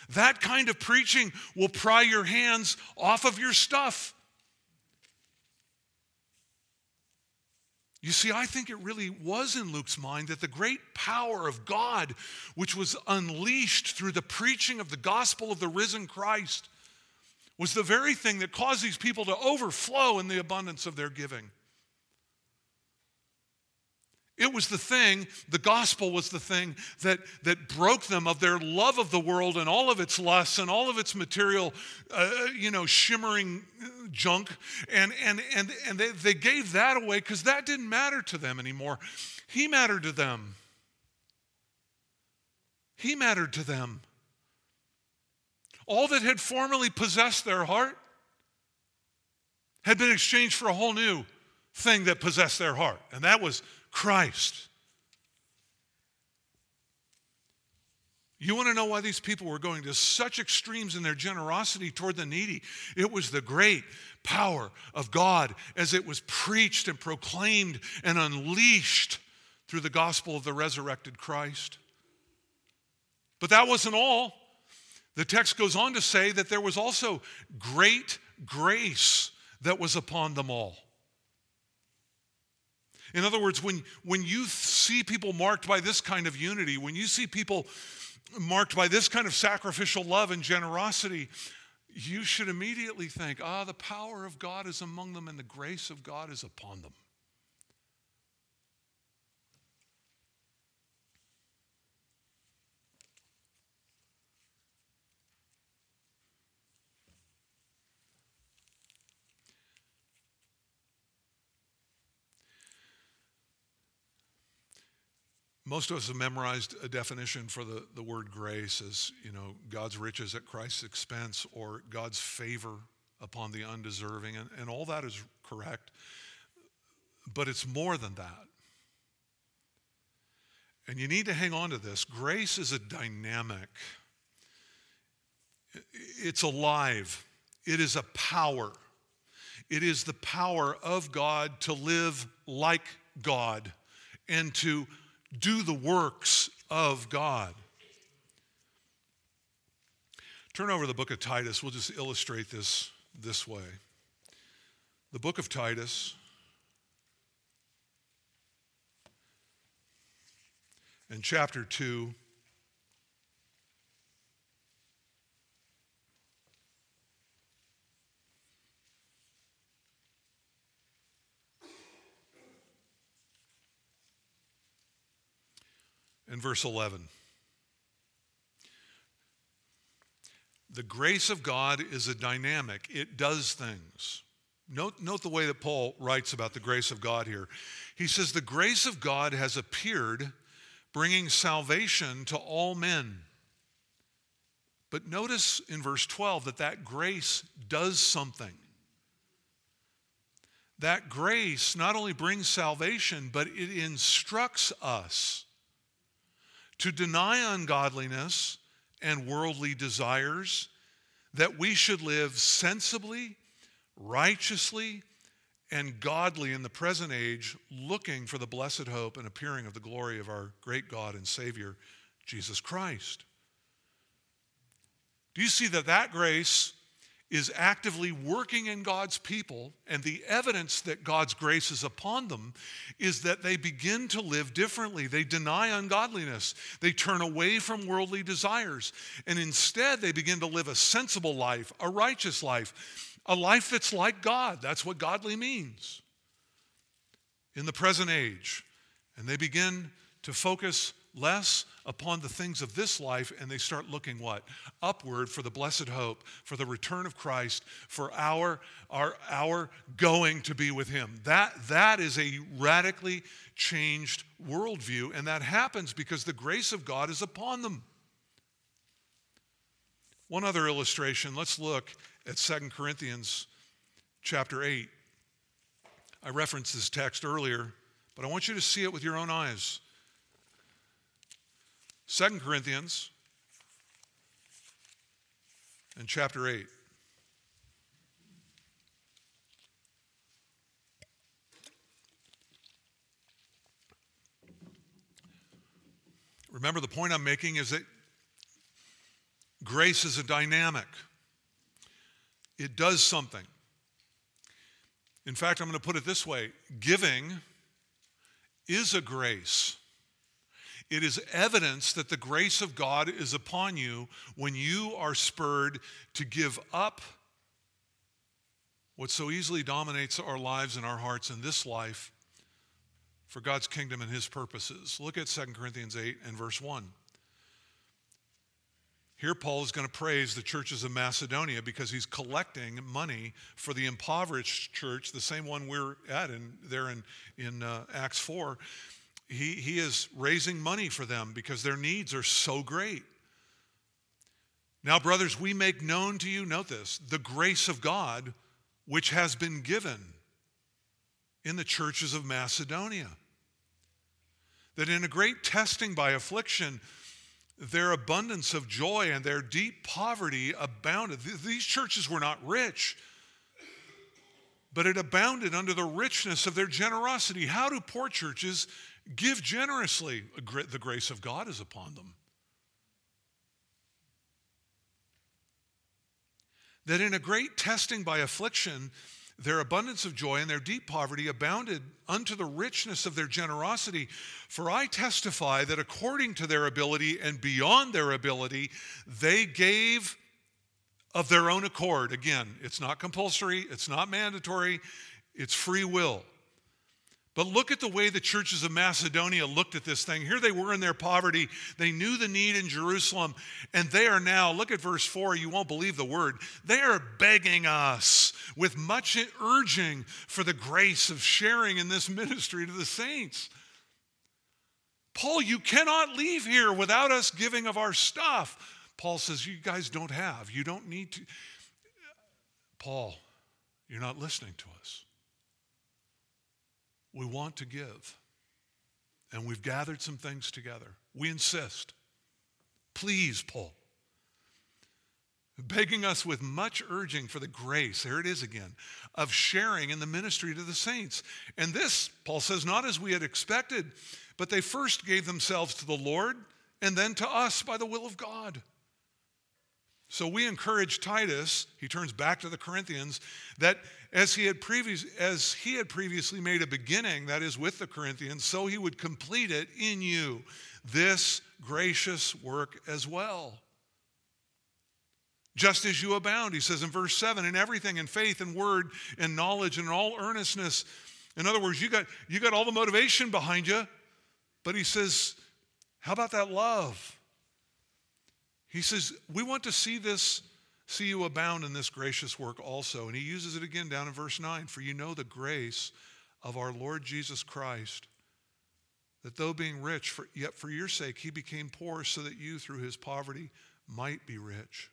That kind of preaching will pry your hands off of your stuff. You see, I think it really was in Luke's mind that the great power of God, which was unleashed through the preaching of the gospel of the risen Christ, was the very thing that caused these people to overflow in the abundance of their giving. It was the thing, the gospel was the thing that, that broke them of their love of the world and all of its lusts and all of its material, uh, you know, shimmering junk. And, and, and, and they, they gave that away because that didn't matter to them anymore. He mattered to them. He mattered to them. All that had formerly possessed their heart had been exchanged for a whole new thing that possessed their heart, and that was Christ. You want to know why these people were going to such extremes in their generosity toward the needy? It was the great power of God as it was preached and proclaimed and unleashed through the gospel of the resurrected Christ. But that wasn't all. The text goes on to say that there was also great grace that was upon them all. In other words, when, when you see people marked by this kind of unity, when you see people marked by this kind of sacrificial love and generosity, you should immediately think, ah, the power of God is among them and the grace of God is upon them. Most of us have memorized a definition for the, the word grace as, you know, God's riches at Christ's expense or God's favor upon the undeserving. And, and all that is correct. But it's more than that. And you need to hang on to this. Grace is a dynamic, it's alive, it is a power. It is the power of God to live like God and to do the works of God. Turn over the book of Titus. We'll just illustrate this this way. The book of Titus. In chapter 2, in verse 11. The grace of God is a dynamic, it does things. Note, note the way that Paul writes about the grace of God here. He says, The grace of God has appeared, bringing salvation to all men. But notice in verse 12 that that grace does something. That grace not only brings salvation, but it instructs us to deny ungodliness and worldly desires, that we should live sensibly, righteously, and godly in the present age, looking for the blessed hope and appearing of the glory of our great God and Savior, Jesus Christ. Do you see that that grace is actively working in God's people, and the evidence that God's grace is upon them is that they begin to live differently. They deny ungodliness, they turn away from worldly desires, and instead they begin to live a sensible life, a righteous life, a life that's like God. That's what godly means in the present age. And they begin to focus less upon the things of this life and they start looking what? Upward for the blessed hope for the return of christ for our our our going to be with him. That that is a radically changed worldview and that happens because the grace of god is upon them. One other illustration. Let's look at Second corinthians chapter 8 i referenced this text earlier but i want you to see it with your own eyes Second Corinthians and chapter 8. Remember, the point I'm making is that grace is a dynamic, it does something. In fact, I'm going to put it this way giving is a grace. It is evidence that the grace of God is upon you when you are spurred to give up what so easily dominates our lives and our hearts in this life for God's kingdom and his purposes. Look at 2 Corinthians 8 and verse 1. Here, Paul is going to praise the churches of Macedonia because he's collecting money for the impoverished church, the same one we're at in, there in, in uh, Acts 4 he, he is raising money for them because their needs are so great. Now, brothers, we make known to you, note this, the grace of God which has been given in the churches of Macedonia. That in a great testing by affliction, their abundance of joy and their deep poverty abounded. These churches were not rich, but it abounded under the richness of their generosity. How do poor churches Give generously, the grace of God is upon them. That in a great testing by affliction, their abundance of joy and their deep poverty abounded unto the richness of their generosity. For I testify that according to their ability and beyond their ability, they gave of their own accord. Again, it's not compulsory, it's not mandatory, it's free will. But look at the way the churches of Macedonia looked at this thing. Here they were in their poverty. They knew the need in Jerusalem. And they are now, look at verse 4, you won't believe the word. They are begging us with much urging for the grace of sharing in this ministry to the saints. Paul, you cannot leave here without us giving of our stuff. Paul says, You guys don't have. You don't need to. Paul, you're not listening to us. We want to give. And we've gathered some things together. We insist. Please, Paul. Begging us with much urging for the grace, there it is again, of sharing in the ministry to the saints. And this, Paul says, not as we had expected, but they first gave themselves to the Lord and then to us by the will of God. So we encourage Titus, he turns back to the Corinthians, that as he had previous, as he had previously made a beginning, that is with the Corinthians, so he would complete it in you, this gracious work as well. Just as you abound, he says in verse 7, in everything, in faith and word and knowledge and in all earnestness. In other words, you got, you got all the motivation behind you, but he says, how about that love? He says, We want to see this, see you abound in this gracious work also. And he uses it again down in verse 9 For you know the grace of our Lord Jesus Christ, that though being rich, for, yet for your sake he became poor, so that you through his poverty might be rich.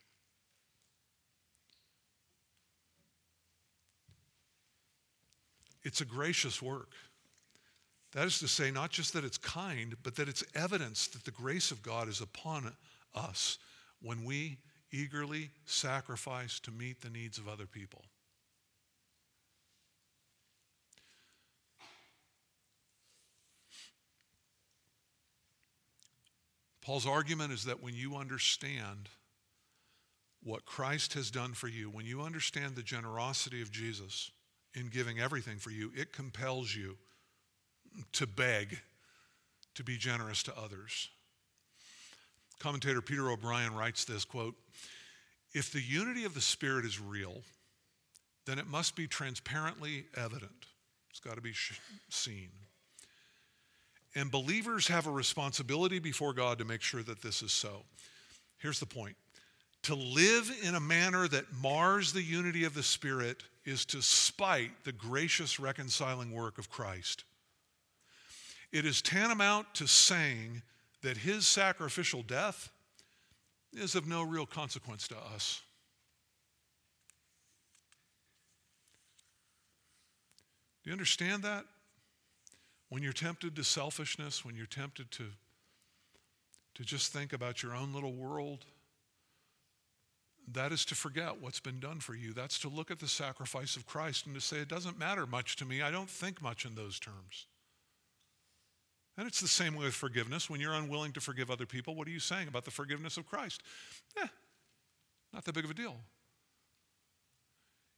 It's a gracious work. That is to say, not just that it's kind, but that it's evidence that the grace of God is upon us when we eagerly sacrifice to meet the needs of other people. Paul's argument is that when you understand what Christ has done for you, when you understand the generosity of Jesus in giving everything for you, it compels you to beg to be generous to others. Commentator Peter O'Brien writes this quote, if the unity of the Spirit is real, then it must be transparently evident. It's got to be seen. And believers have a responsibility before God to make sure that this is so. Here's the point to live in a manner that mars the unity of the Spirit is to spite the gracious reconciling work of Christ. It is tantamount to saying that his sacrificial death is of no real consequence to us. Do you understand that? When you're tempted to selfishness, when you're tempted to, to just think about your own little world, that is to forget what's been done for you. That's to look at the sacrifice of Christ and to say, it doesn't matter much to me. I don't think much in those terms. And it's the same way with forgiveness. When you're unwilling to forgive other people, what are you saying about the forgiveness of Christ? Eh, not that big of a deal.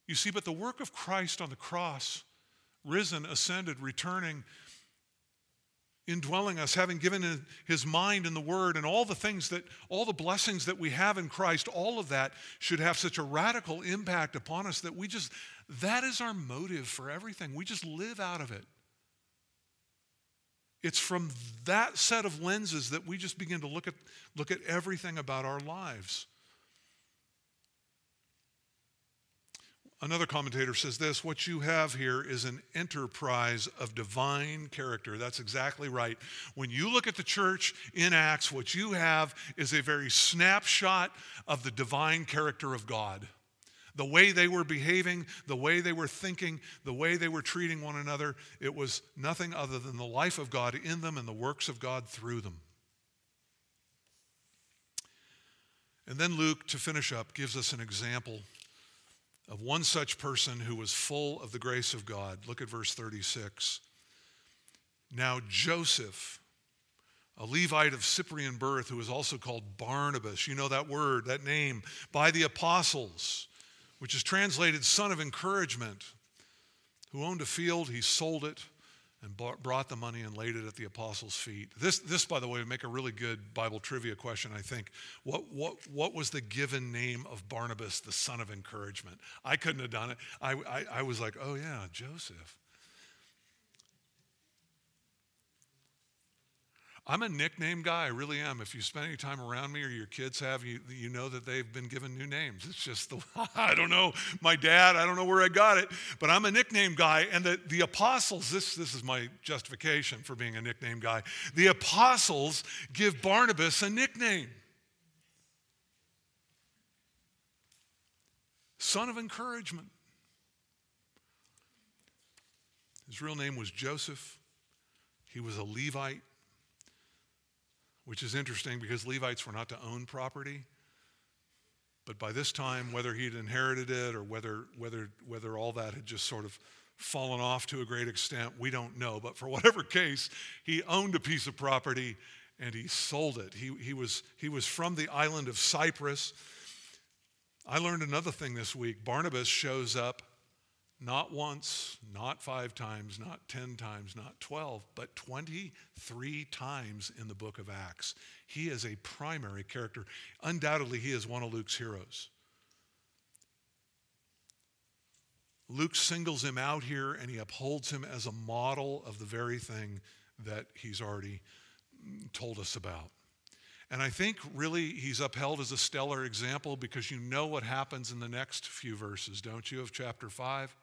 You see, but the work of Christ on the cross, risen, ascended, returning, indwelling us, having given his mind and the word and all the things that, all the blessings that we have in Christ, all of that should have such a radical impact upon us that we just, that is our motive for everything. We just live out of it. It's from that set of lenses that we just begin to look at, look at everything about our lives. Another commentator says this what you have here is an enterprise of divine character. That's exactly right. When you look at the church in Acts, what you have is a very snapshot of the divine character of God. The way they were behaving, the way they were thinking, the way they were treating one another, it was nothing other than the life of God in them and the works of God through them. And then Luke, to finish up, gives us an example of one such person who was full of the grace of God. Look at verse 36. Now, Joseph, a Levite of Cyprian birth, who was also called Barnabas, you know that word, that name, by the apostles which is translated son of encouragement. who owned a field, he sold it and brought the money and laid it at the apostles' feet. This, this, by the way, would make a really good Bible trivia question, I think. What, what, what was the given name of Barnabas, the son of encouragement? I couldn't have done it. I, I, I was like, oh, yeah, Joseph. I'm a nickname guy. I really am. If you spend any time around me or your kids have, you, you know that they've been given new names. It's just the, [laughs] I don't know, my dad, I don't know where I got it, but I'm a nickname guy. And the, the apostles, this, this is my justification for being a nickname guy. The apostles give Barnabas a nickname Son of Encouragement. His real name was Joseph. He was a Levite which is interesting because Levites were not to own property. But by this time, whether he'd inherited it or whether, whether, whether all that had just sort of fallen off to a great extent, we don't know. But for [laughs] whatever case, he owned a piece of property and he sold it. He, he, was, he was from the island of Cyprus. I learned another thing this week. Barnabas shows up not once, not five times, not 10 times, not 12, but 23 times in the book of Acts. He is a primary character. Undoubtedly, he is one of Luke's heroes. Luke singles him out here and he upholds him as a model of the very thing that he's already told us about. And I think really he's upheld as a stellar example because you know what happens in the next few verses, don't you, of chapter 5?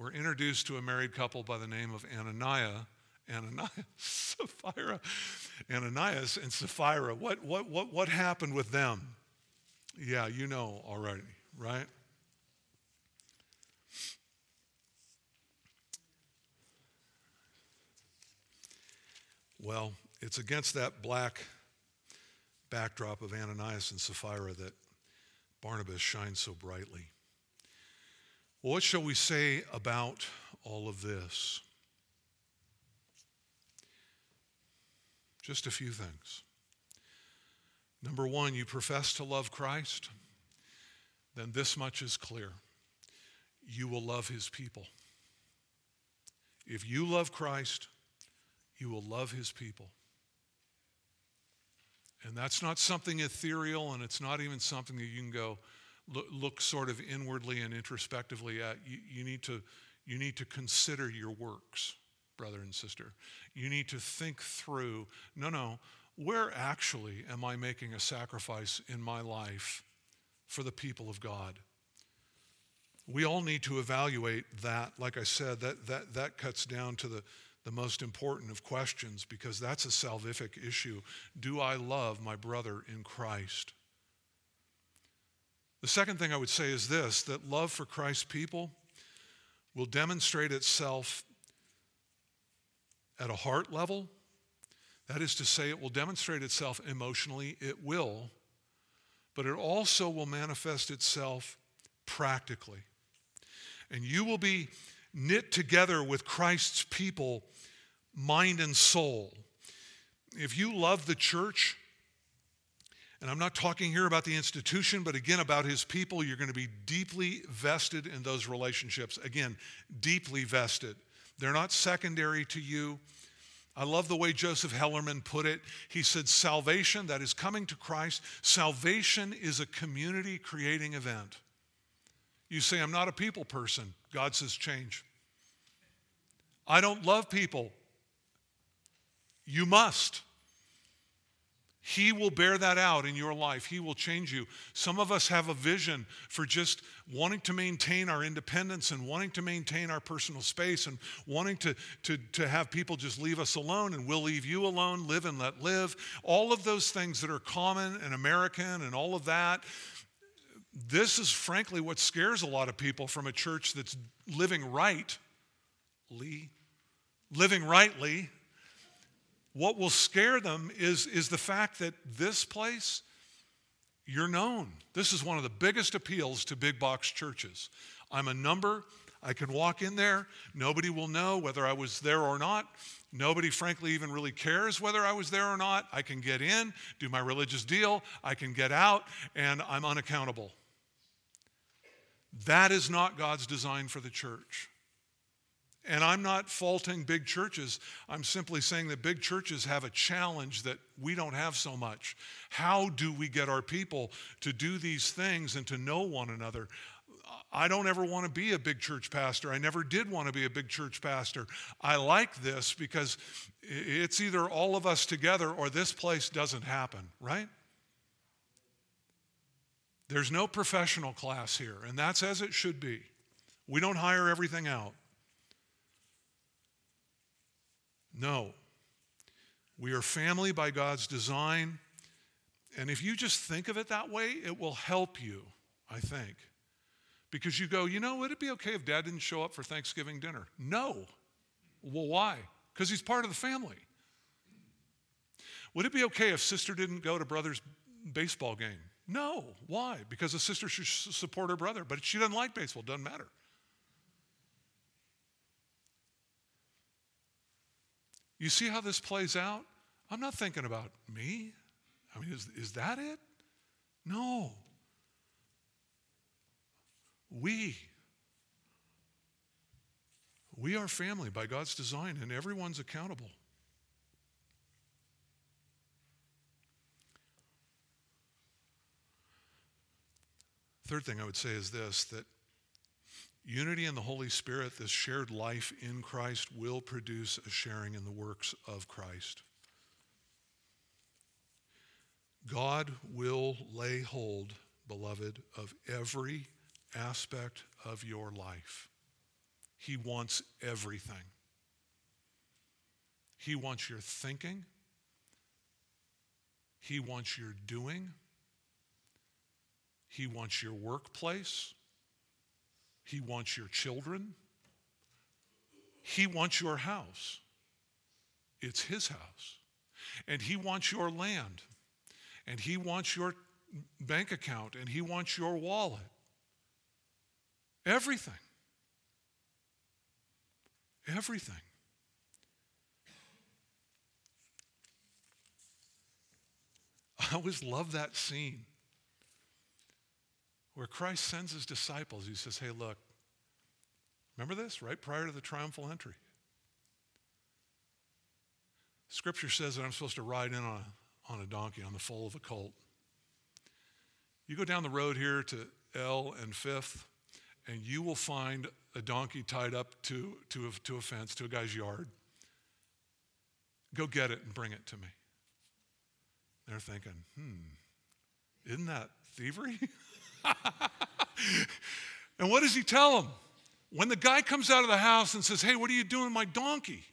We're introduced to a married couple by the name of Ananias, Ananias, [laughs] Sapphira, Ananias and Sapphira. What, what, what, what happened with them? Yeah, you know already, right? Well, it's against that black backdrop of Ananias and Sapphira that Barnabas shines so brightly. Well, what shall we say about all of this? Just a few things. Number one, you profess to love Christ, then this much is clear. You will love his people. If you love Christ, you will love his people. And that's not something ethereal, and it's not even something that you can go, look, sort of inwardly and introspectively at, you, you, need to, you need to consider your works, brother and sister. You need to think through no, no, where actually am I making a sacrifice in my life for the people of God? We all need to evaluate that. Like I said, that, that, that cuts down to the, the most important of questions because that's a salvific issue. Do I love my brother in Christ? The second thing I would say is this that love for Christ's people will demonstrate itself at a heart level. That is to say, it will demonstrate itself emotionally, it will, but it also will manifest itself practically. And you will be knit together with Christ's people, mind and soul. If you love the church, and I'm not talking here about the institution, but again about his people. You're going to be deeply vested in those relationships. Again, deeply vested. They're not secondary to you. I love the way Joseph Hellerman put it. He said, Salvation, that is coming to Christ, salvation is a community creating event. You say, I'm not a people person. God says, change. I don't love people. You must. He will bear that out in your life. He will change you. Some of us have a vision for just wanting to maintain our independence and wanting to maintain our personal space and wanting to, to, to have people just leave us alone and we'll leave you alone, live and let live. All of those things that are common and American and all of that. This is frankly what scares a lot of people from a church that's living rightly, living rightly what will scare them is, is the fact that this place, you're known. This is one of the biggest appeals to big box churches. I'm a number. I can walk in there. Nobody will know whether I was there or not. Nobody, frankly, even really cares whether I was there or not. I can get in, do my religious deal, I can get out, and I'm unaccountable. That is not God's design for the church. And I'm not faulting big churches. I'm simply saying that big churches have a challenge that we don't have so much. How do we get our people to do these things and to know one another? I don't ever want to be a big church pastor. I never did want to be a big church pastor. I like this because it's either all of us together or this place doesn't happen, right? There's no professional class here, and that's as it should be. We don't hire everything out. No. We are family by God's design. And if you just think of it that way, it will help you, I think. Because you go, you know, would it be okay if dad didn't show up for Thanksgiving dinner? No. Well, why? Because he's part of the family. Would it be okay if sister didn't go to brother's baseball game? No. Why? Because a sister should support her brother, but she doesn't like baseball, doesn't matter. You see how this plays out? I'm not thinking about me. I mean, is, is that it? No. We. We are family by God's design, and everyone's accountable. Third thing I would say is this that Unity in the Holy Spirit, this shared life in Christ, will produce a sharing in the works of Christ. God will lay hold, beloved, of every aspect of your life. He wants everything. He wants your thinking. He wants your doing. He wants your workplace. He wants your children. He wants your house. It's His house. And He wants your land. And He wants your bank account. And He wants your wallet. Everything. Everything. I always love that scene where Christ sends his disciples. He says, Hey, look, remember this, right prior to the triumphal entry? Scripture says that I'm supposed to ride in on a, on a donkey, on the foal of a colt. You go down the road here to L and Fifth, and you will find a donkey tied up to, to, a, to a fence, to a guy's yard. Go get it and bring it to me. They're thinking, hmm, isn't that thievery? [laughs] [laughs] and what does he tell them? When the guy comes out of the house and says, Hey, what are you doing with my donkey?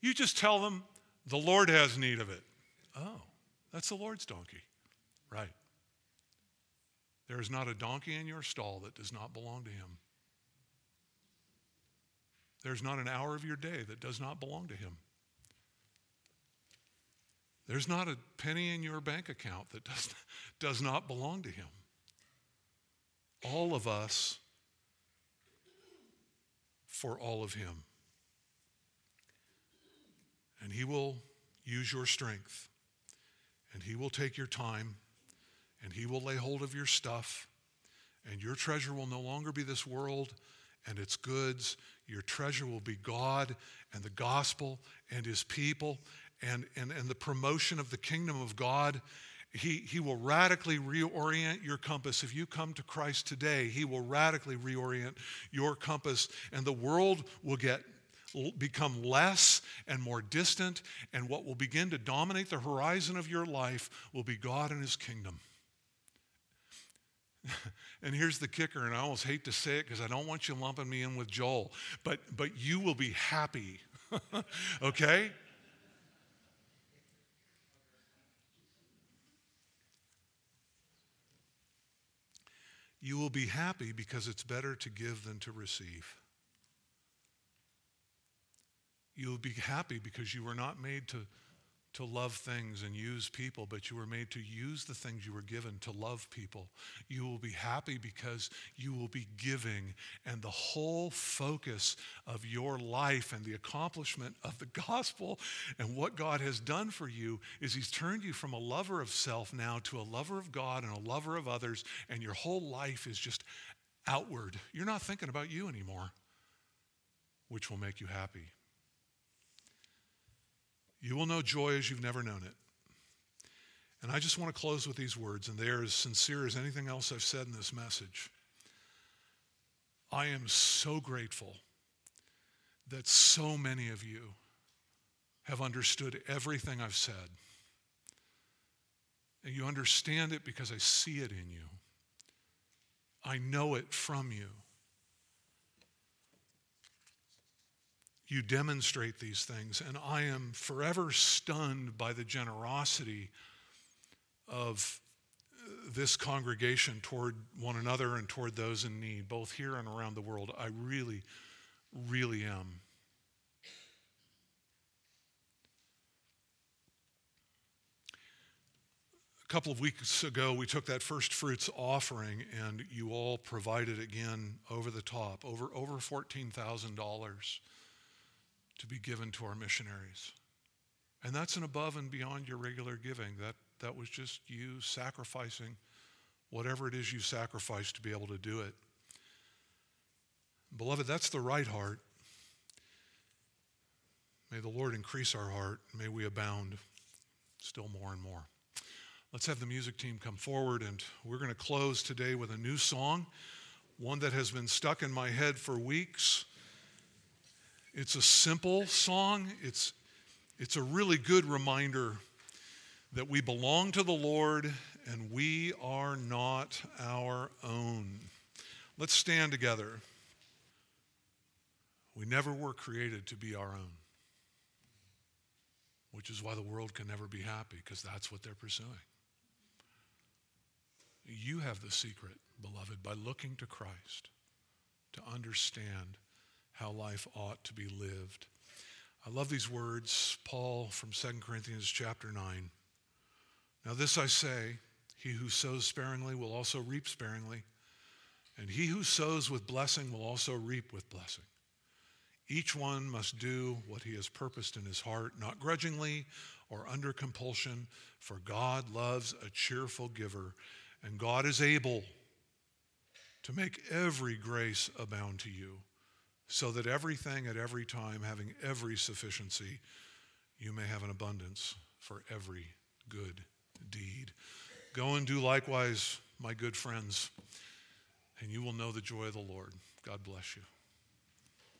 You just tell them, The Lord has need of it. Oh, that's the Lord's donkey. Right. There is not a donkey in your stall that does not belong to him. There's not an hour of your day that does not belong to him. There's not a penny in your bank account that does, [laughs] does not belong to him all of us for all of Him. And He will use your strength, and He will take your time, and He will lay hold of your stuff, and your treasure will no longer be this world and its goods. Your treasure will be God and the gospel and His people and, and, and the promotion of the kingdom of God he, he will radically reorient your compass. If you come to Christ today, He will radically reorient your compass, and the world will get become less and more distant, and what will begin to dominate the horizon of your life will be God and His kingdom. [laughs] and here's the kicker, and I almost hate to say it because I don't want you lumping me in with Joel, but, but you will be happy, [laughs] okay? You will be happy because it's better to give than to receive. You will be happy because you were not made to to love things and use people, but you were made to use the things you were given to love people. You will be happy because you will be giving, and the whole focus of your life and the accomplishment of the gospel and what God has done for you is He's turned you from a lover of self now to a lover of God and a lover of others, and your whole life is just outward. You're not thinking about you anymore. which will make you happy. You will know joy as you've never known it. And I just want to close with these words, and they are as sincere as anything else I've said in this message. I am so grateful that so many of you have understood everything I've said. And you understand it because I see it in you. I know it from you. You demonstrate these things, and I am forever stunned by the generosity of uh, this congregation toward one another and toward those in need, both here and around the world. I really, really am. A couple of weeks ago, we took that first fruits offering, and you all provided again over the top, over, over $14,000 to be given to our missionaries. And that's an above and beyond your regular giving. That, that was just you sacrificing whatever it is you sacrifice to be able to do it. Beloved, that's the right heart. May the Lord increase our heart. May we abound still more and more. Let's have the music team come forward, and we're going to close today with a new song, one that has been stuck in my head for weeks. It's a simple song, it's, it's a really good reminder that we belong to the Lord and we are not our own. Let's stand together. We never were created to be our own, which is why the world can never be happy, because that's what they're pursuing. You have the secret, beloved, by looking to Christ to understand how life ought to be lived. I love these words, Paul from 2 Corinthians chapter 9. Now, this I say he who sows sparingly will also reap sparingly, and he who sows with blessing will also reap with blessing. Each one must do what he has purposed in his heart, not grudgingly or under compulsion, for God loves a cheerful giver. And God is able to make every grace abound to you, so that everything at every time, having every sufficiency, you may have an abundance for every good deed. Go and do likewise, my good friends, and you will know the joy of the Lord. God bless you.